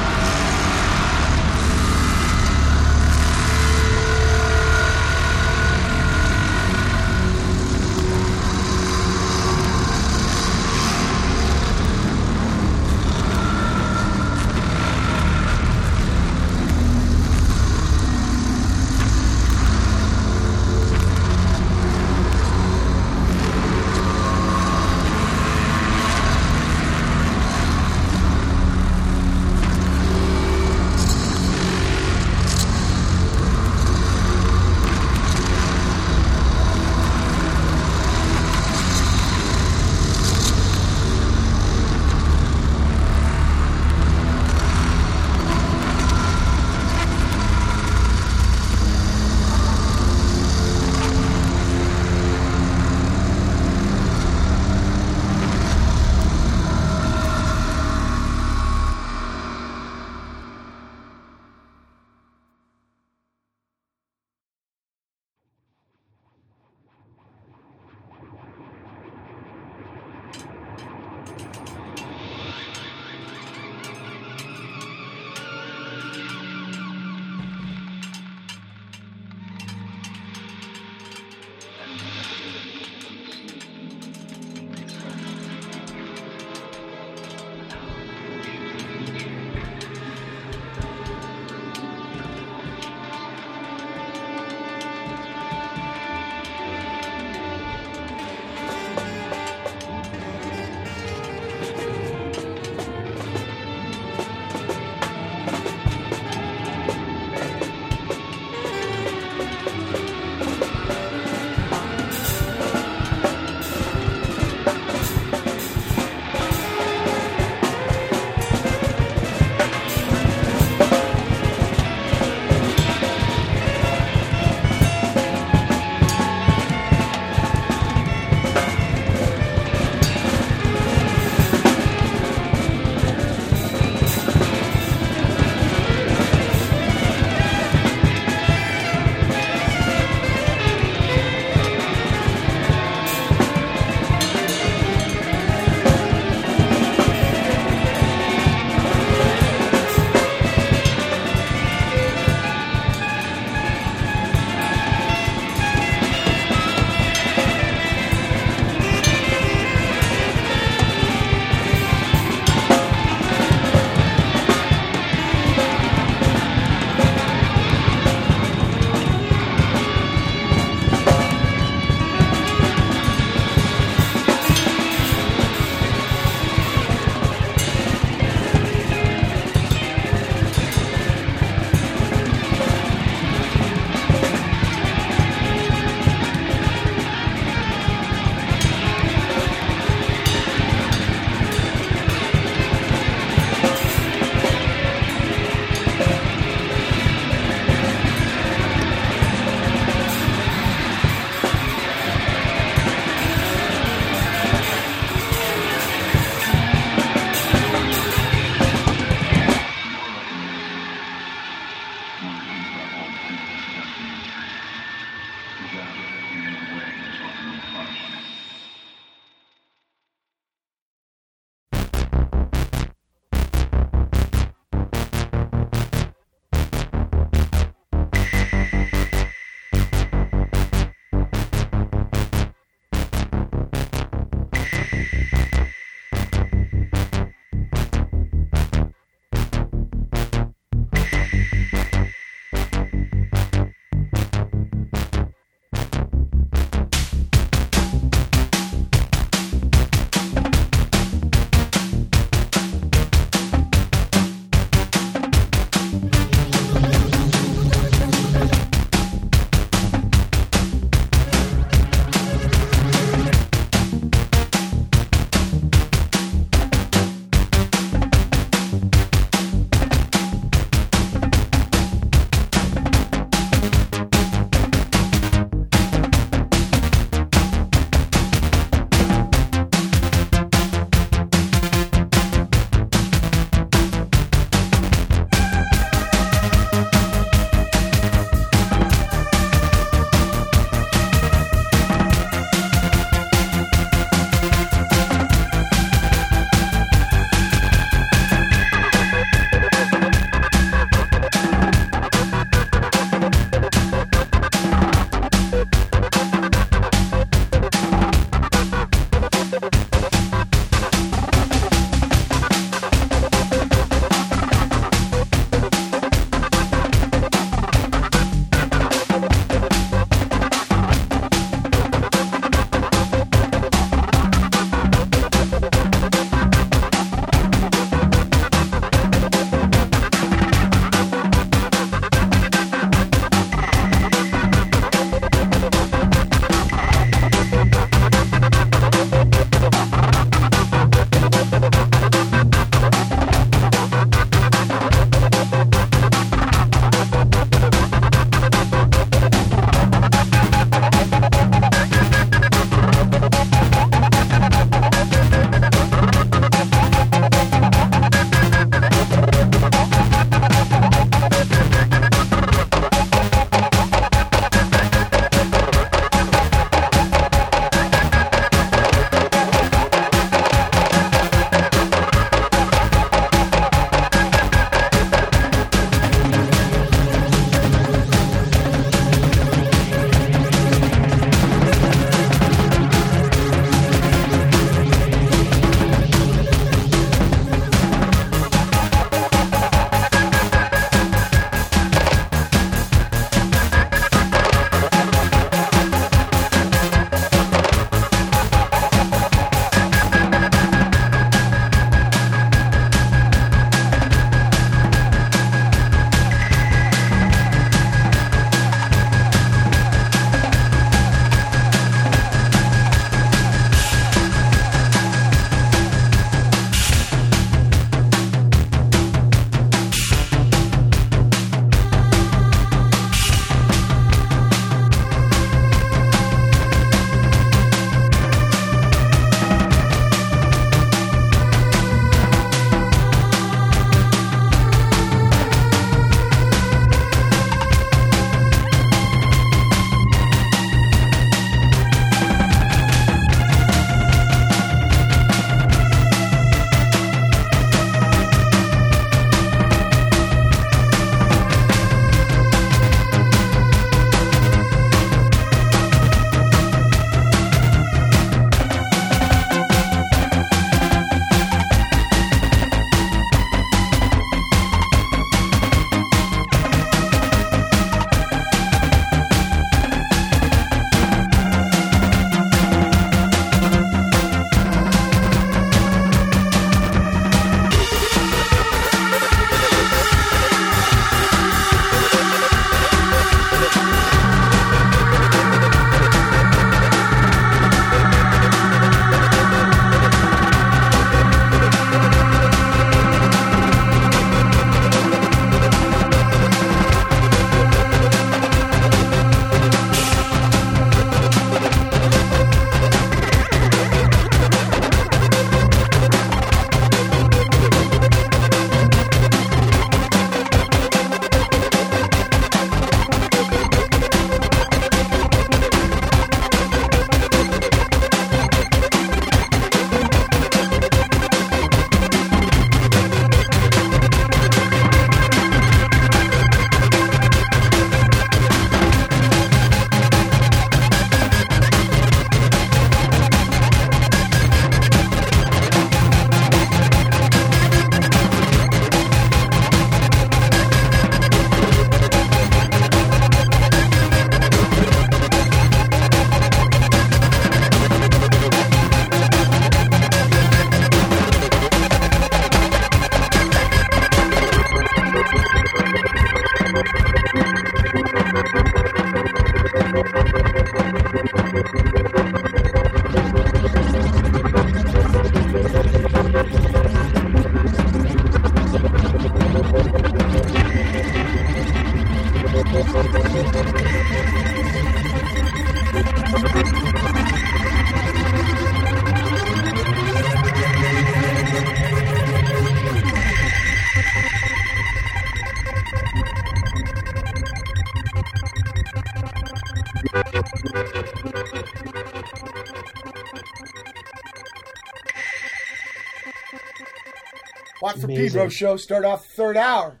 Pedro show start off third hour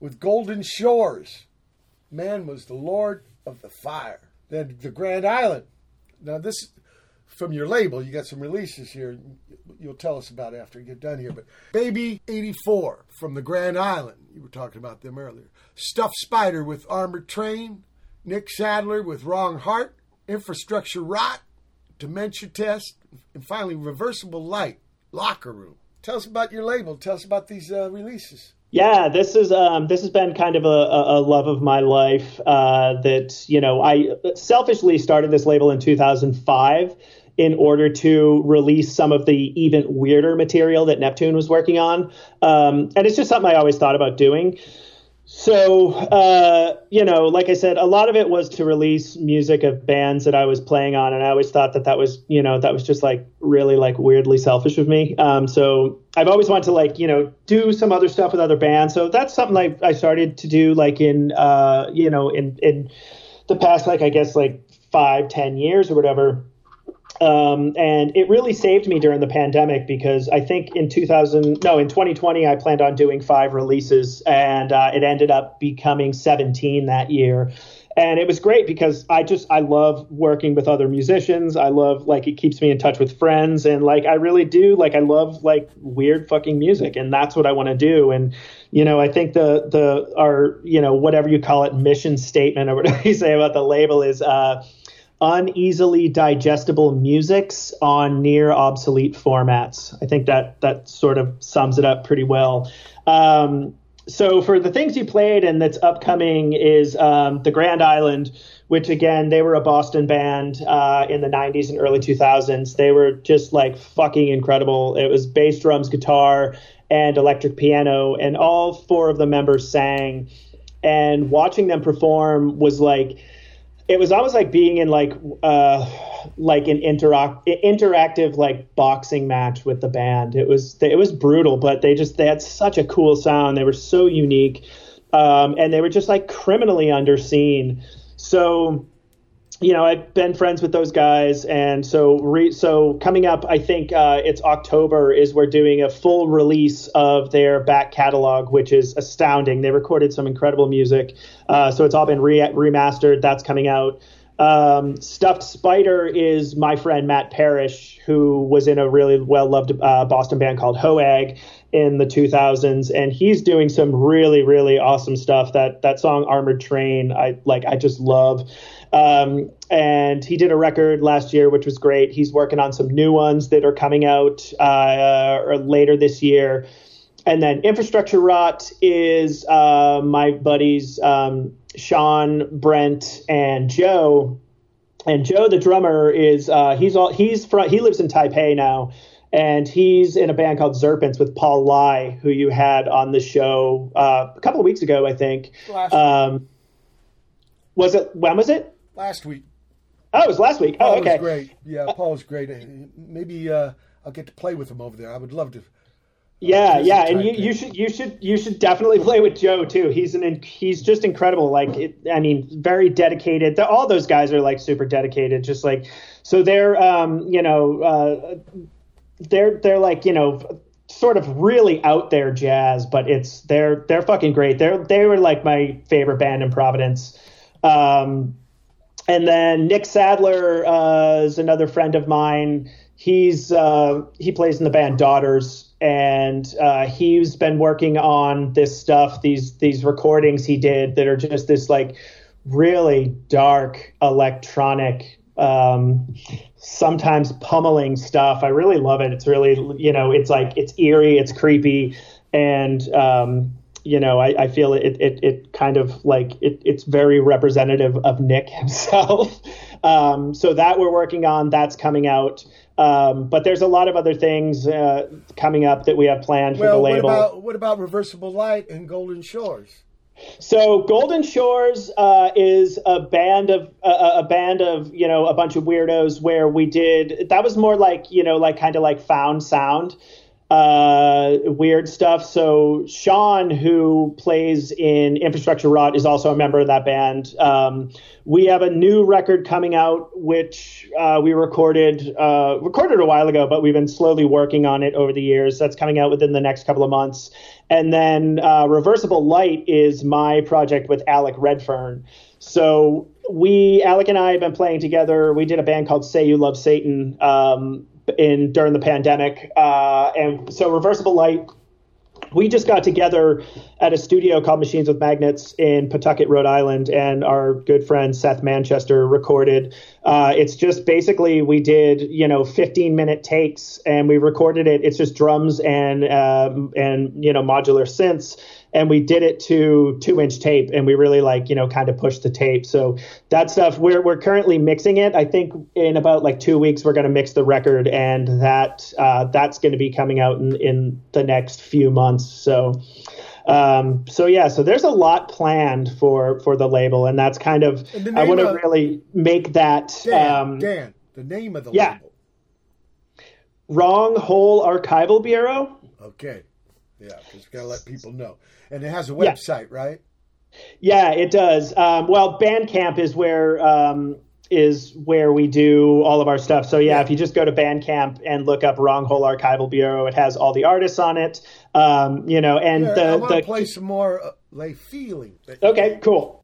with Golden Shores. Man was the Lord of the Fire. Then the Grand Island. Now this from your label, you got some releases here. You'll tell us about after you get done here. But Baby 84 from the Grand Island. You were talking about them earlier. Stuffed Spider with Armored Train. Nick Sadler with Wrong Heart. Infrastructure Rot. Dementia Test. And finally, Reversible Light. Locker Room. Tell us about your label. Tell us about these uh, releases. Yeah, this is um, this has been kind of a, a, love of my life. Uh, that you know, I selfishly started this label in 2005 in order to release some of the even weirder material that Neptune was working on, um, and it's just something I always thought about doing. So, uh, you know, like I said, a lot of it was to release music of bands that I was playing on, and I always thought that that was, you know, that was just like really like weirdly selfish of me. Um, so I've always wanted to like, you know, do some other stuff with other bands. So that's something like I started to do like in, uh, you know, in in the past like I guess like five, ten years or whatever. Um, and it really saved me during the pandemic because I think in 2000, no, in 2020, I planned on doing five releases and uh, it ended up becoming 17 that year. And it was great because I just, I love working with other musicians. I love, like, it keeps me in touch with friends. And, like, I really do, like, I love, like, weird fucking music. And that's what I want to do. And, you know, I think the, the, our, you know, whatever you call it, mission statement or whatever you say about the label is, uh, uneasily digestible musics on near obsolete formats. I think that that sort of sums it up pretty well. Um, so for the things you played and that's upcoming is um, the Grand Island, which again they were a Boston band uh, in the '90s and early 2000s. They were just like fucking incredible. It was bass, drums, guitar, and electric piano, and all four of the members sang. And watching them perform was like it was almost like being in like uh like an interact interactive like boxing match with the band. It was it was brutal but they just they had such a cool sound. They were so unique. Um and they were just like criminally underseen so you know, I've been friends with those guys, and so re- so coming up, I think uh, it's October is we're doing a full release of their back catalog, which is astounding. They recorded some incredible music, uh, so it's all been re- remastered. That's coming out. Um, Stuffed Spider is my friend Matt Parrish, who was in a really well loved uh, Boston band called Hoag in the 2000s, and he's doing some really really awesome stuff. That that song Armored Train, I like. I just love. Um, and he did a record last year, which was great. He's working on some new ones that are coming out uh, or later this year. And then Infrastructure Rot is uh, my buddies um, Sean, Brent, and Joe. And Joe, the drummer, is uh, he's all he's from he lives in Taipei now, and he's in a band called Serpents with Paul Lai, who you had on the show uh, a couple of weeks ago, I think. Um, was it when was it? Last week. Oh, it was last week. Paul Oh, okay. was great. Yeah, Paul was great. Uh, Maybe uh, I'll get to play with him over there. I would love to. Yeah, yeah, and you, you should you should you should definitely play with Joe too. He's an he's just incredible. Like it, I mean, very dedicated. All those guys are like super dedicated. Just like so, they're um you know uh, they're they're like you know sort of really out there jazz, but it's they're they're fucking great. They're they were like my favorite band in Providence. Um, and then Nick Sadler uh, is another friend of mine. He's uh, he plays in the band Daughters, and uh, he's been working on this stuff, these these recordings he did that are just this like really dark electronic, um, sometimes pummeling stuff. I really love it. It's really you know it's like it's eerie, it's creepy, and um, you know, I, I feel it, it, it kind of like it, it's very representative of Nick himself. Um, so that we're working on. That's coming out. Um, but there's a lot of other things uh, coming up that we have planned for well, the what label. about what about Reversible Light and Golden Shores? So Golden Shores uh, is a band of uh, a band of you know a bunch of weirdos where we did that was more like you know like kind of like found sound uh, weird stuff. So Sean, who plays in Infrastructure Rot, is also a member of that band. Um, we have a new record coming out, which uh, we recorded uh, recorded a while ago, but we've been slowly working on it over the years. That's coming out within the next couple of months. And then uh, Reversible Light is my project with Alec Redfern. So we, Alec and I, have been playing together. We did a band called Say You Love Satan um, in during the pandemic, uh, and so Reversible Light. We just got together at a studio called Machines with Magnets in Pawtucket, Rhode Island, and our good friend Seth Manchester recorded. Uh, it's just basically we did you know 15 minute takes and we recorded it. It's just drums and um, and you know modular synths, and we did it to two inch tape, and we really like you know kind of pushed the tape. So that stuff we're we're currently mixing it. I think in about like two weeks we're going to mix the record, and that uh, that's going to be coming out in in the next few months. So. Um, so yeah, so there's a lot planned for for the label, and that's kind of I want to really make that Dan, um, Dan, the name of the yeah. label. wrong hole archival bureau. Okay, yeah, because we gotta let people know, and it has a Yeah. website, right? Yeah, it does. Um, well, Bandcamp is where um, is where we do all of our stuff. So yeah, if you just go to Bandcamp and look up Wrong Hole Archival Bureau, it has all the artists on it. Um, you know, and Yeah, I the want to play some more uh, Le Feeling. okay, cool.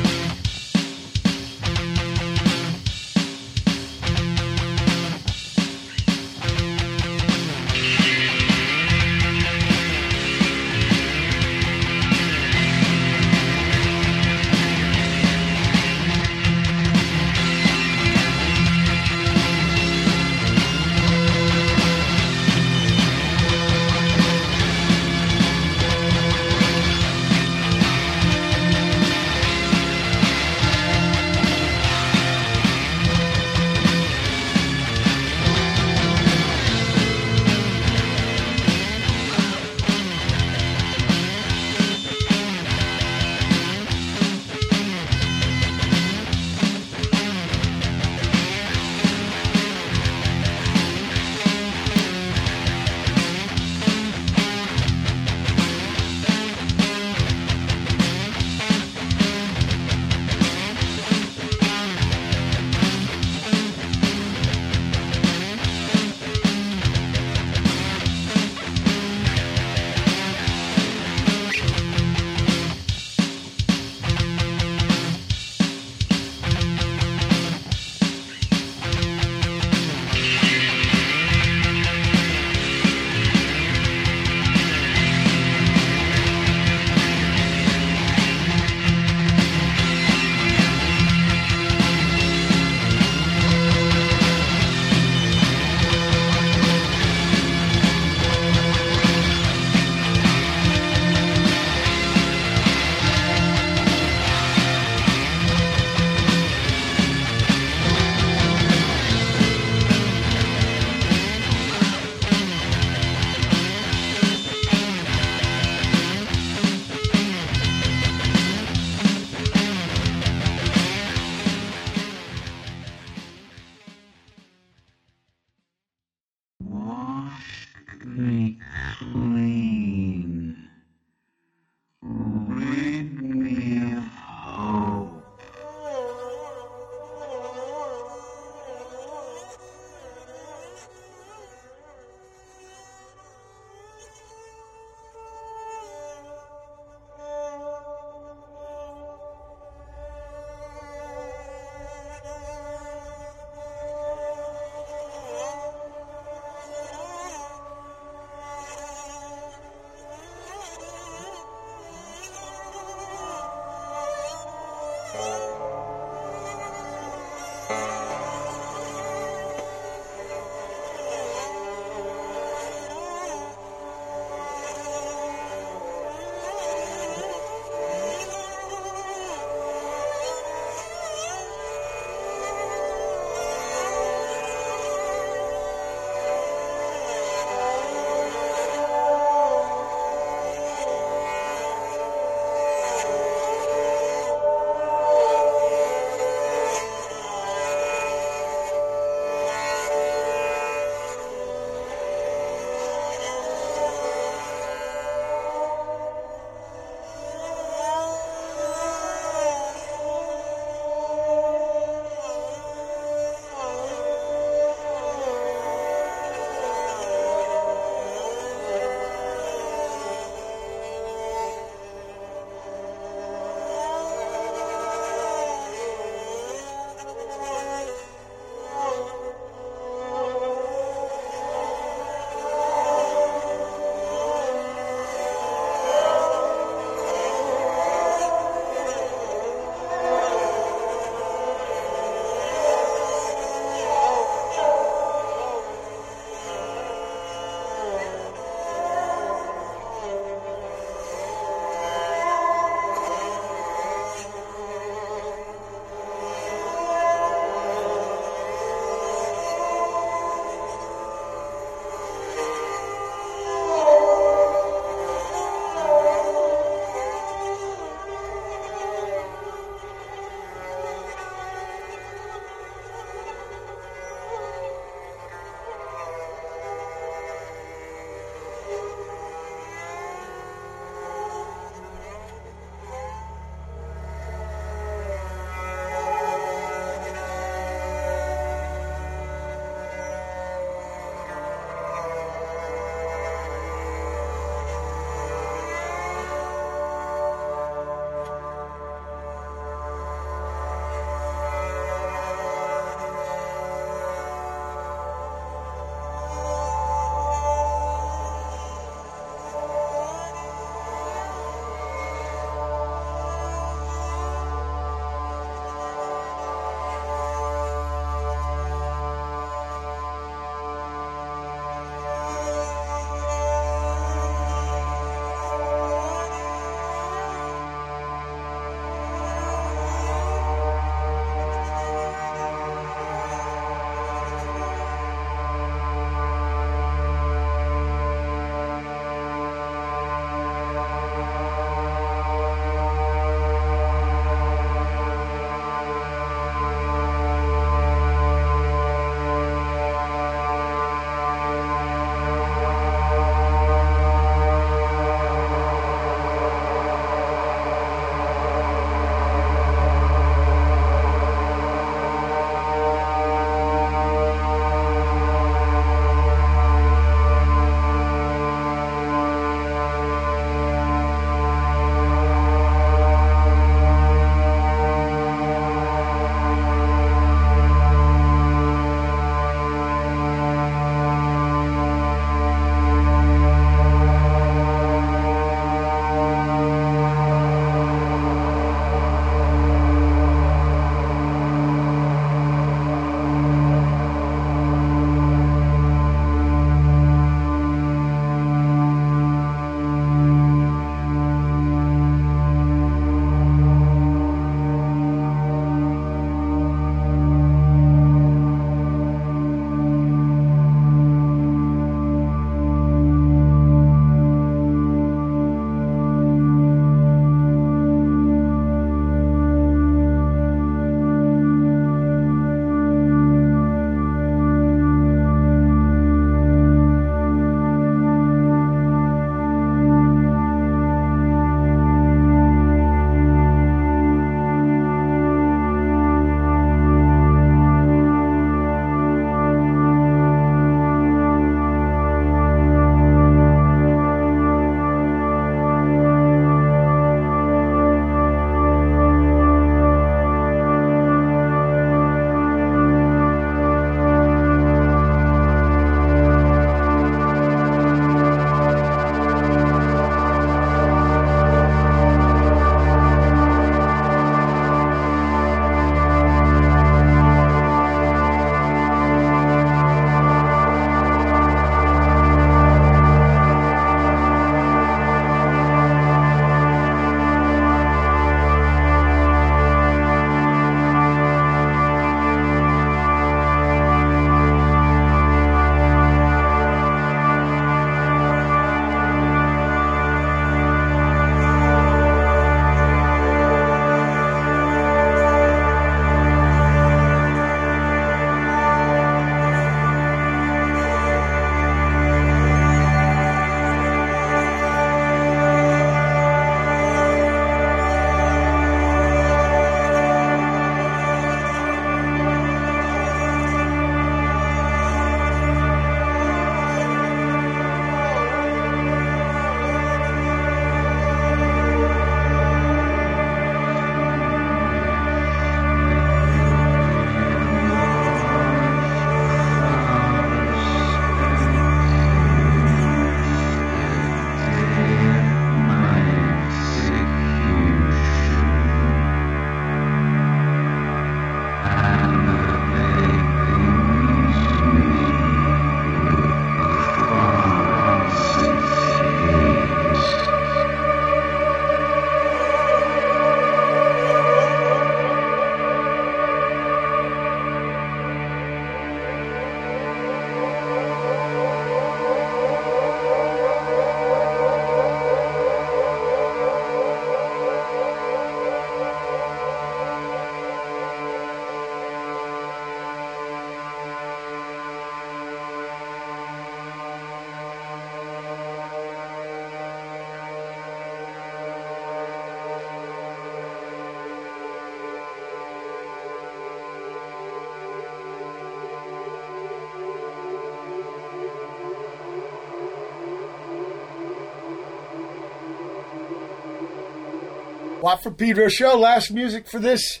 Watt from Pedro Show. Last music for this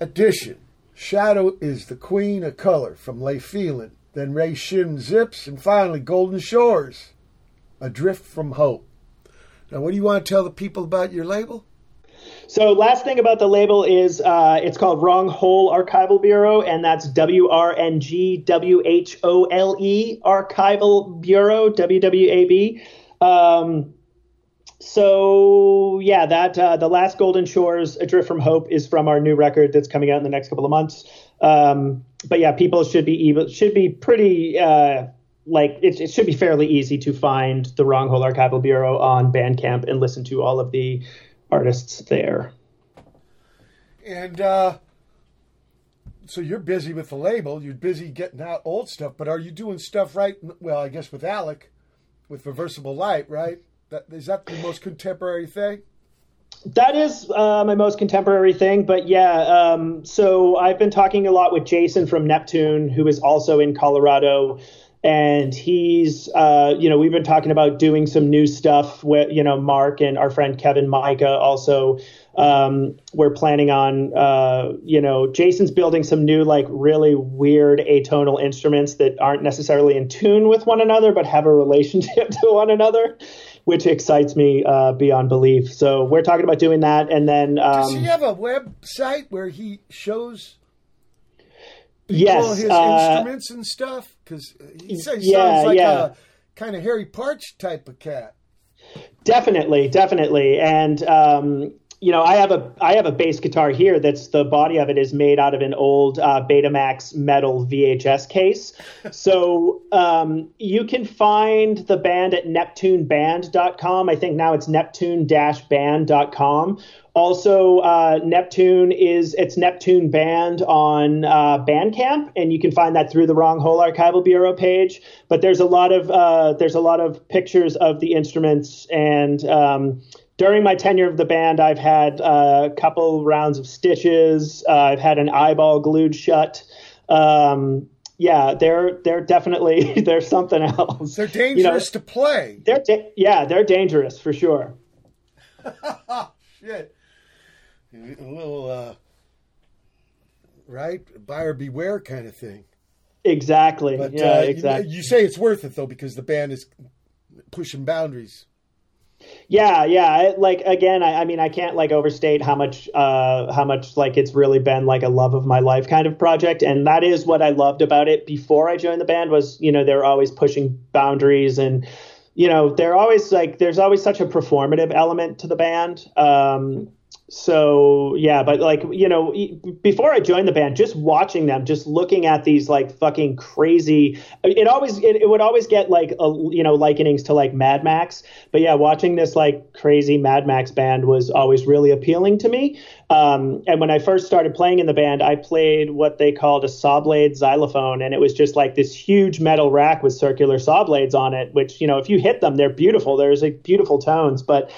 edition. Shadow is the queen of color from Le Feeling, then Ray Shinn Zipps, and finally Golden Shores. Adrift from Hope. Now, what do you want to tell the people about your label? So, last thing about the label is uh, it's called Wrong Hole Archival Bureau, and that's W R N G W H O L E Archival Bureau, W W A B. Um, so yeah, that uh, the last Golden Shores, Adrift from Hope, is from our new record that's coming out in the next couple of months. Um, but yeah, people should be able, should be pretty uh, like it, it should be fairly easy to find the Wrong Hole Archival Bureau on Bandcamp and listen to all of the artists there. And uh, so you're busy with the label. You're busy getting out old stuff, but are you doing stuff right? Well, I guess with Alec, with Reversible Light, right? That is that the most contemporary thing? That is uh, my most contemporary thing, but yeah. Um, so I've been talking a lot with Jason from Neptune, who is also in Colorado, and he's, uh, you know, we've been talking about doing some new stuff with, you know, Mark and our friend Kevin Micah also. Um, we're planning on, uh, you know, Jason's building some new, like, really weird atonal instruments that aren't necessarily in tune with one another, but have a relationship to one another which excites me uh, beyond belief. So we're talking about doing that, and then um, does he have a website where he shows yes his uh, instruments and stuff? Because he says yeah, sounds like yeah. a kind of Harry Partch type of cat. Definitely, definitely, and um, you know, I have a I have a bass guitar here. That's the body of it is made out of an old uh, Betamax metal VHS case. so um, you can find the band at NeptuneBand.com. I think now it's Neptune-Band.com. Also, uh, Neptune is it's Neptune Band on uh, Bandcamp, and you can find that through the Wrong Hole Archival Bureau page. But there's a lot of uh, there's a lot of pictures of the instruments, and um, during my tenure of the band, I've had uh, a couple rounds of stitches. Uh, I've had an eyeball glued shut. Um, yeah, they're they're definitely they're something else. They're dangerous to play. They're da- yeah, they're dangerous for sure. Shit. A little, uh, right? Buyer beware kind of thing. Exactly. But yeah, uh, exactly. You, you say it's worth it though because the band is pushing boundaries. Yeah, yeah. Like again, I, I mean, I can't like overstate how much, uh, how much like it's really been like a love of my life kind of project, and that is what I loved about it before I joined the band was you know they're always pushing boundaries and you know they're always like there's always such a performative element to the band. Um, so yeah, but like you know, before I joined the band, just watching them, just looking at these like fucking crazy, it always it, it would always get like a, you know likenings to like Mad Max. But yeah, watching this like crazy Mad Max band was always really appealing to me. Um, and when I first started playing in the band, I played what they called a saw blade xylophone, and it was just like this huge metal rack with circular saw blades on it. Which you know, if you hit them, they're beautiful. There's like beautiful tones, but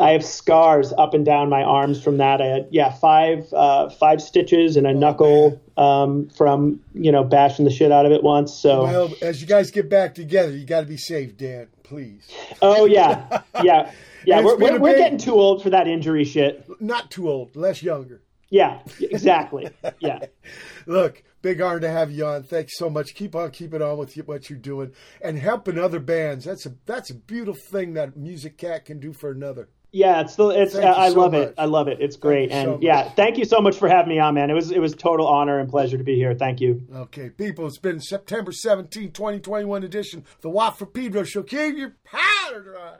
I have scars up and down my arms from that. I had yeah five uh, five stitches and a knuckle um, from you know bashing the shit out of it once. So Well, as you guys get back together, you got to be safe, Dan. Please. oh yeah yeah yeah we're we're, we're getting too old for that injury shit. Not too old, less younger. Yeah exactly yeah. Look, big honor to have you on. Thanks so much. Keep on keeping on with what you're doing and helping other bands. That's a that's a beautiful thing that Music Cat can do for another. Yeah, it's the it's you I so love much. it. I love it. It's great. and so yeah, thank you so much for having me on, man. It was it was total honor and pleasure to be here. Thank you. Okay, people, it's been September 17, 2021 edition, the Watt from Pedro Show. Keep your powder dry.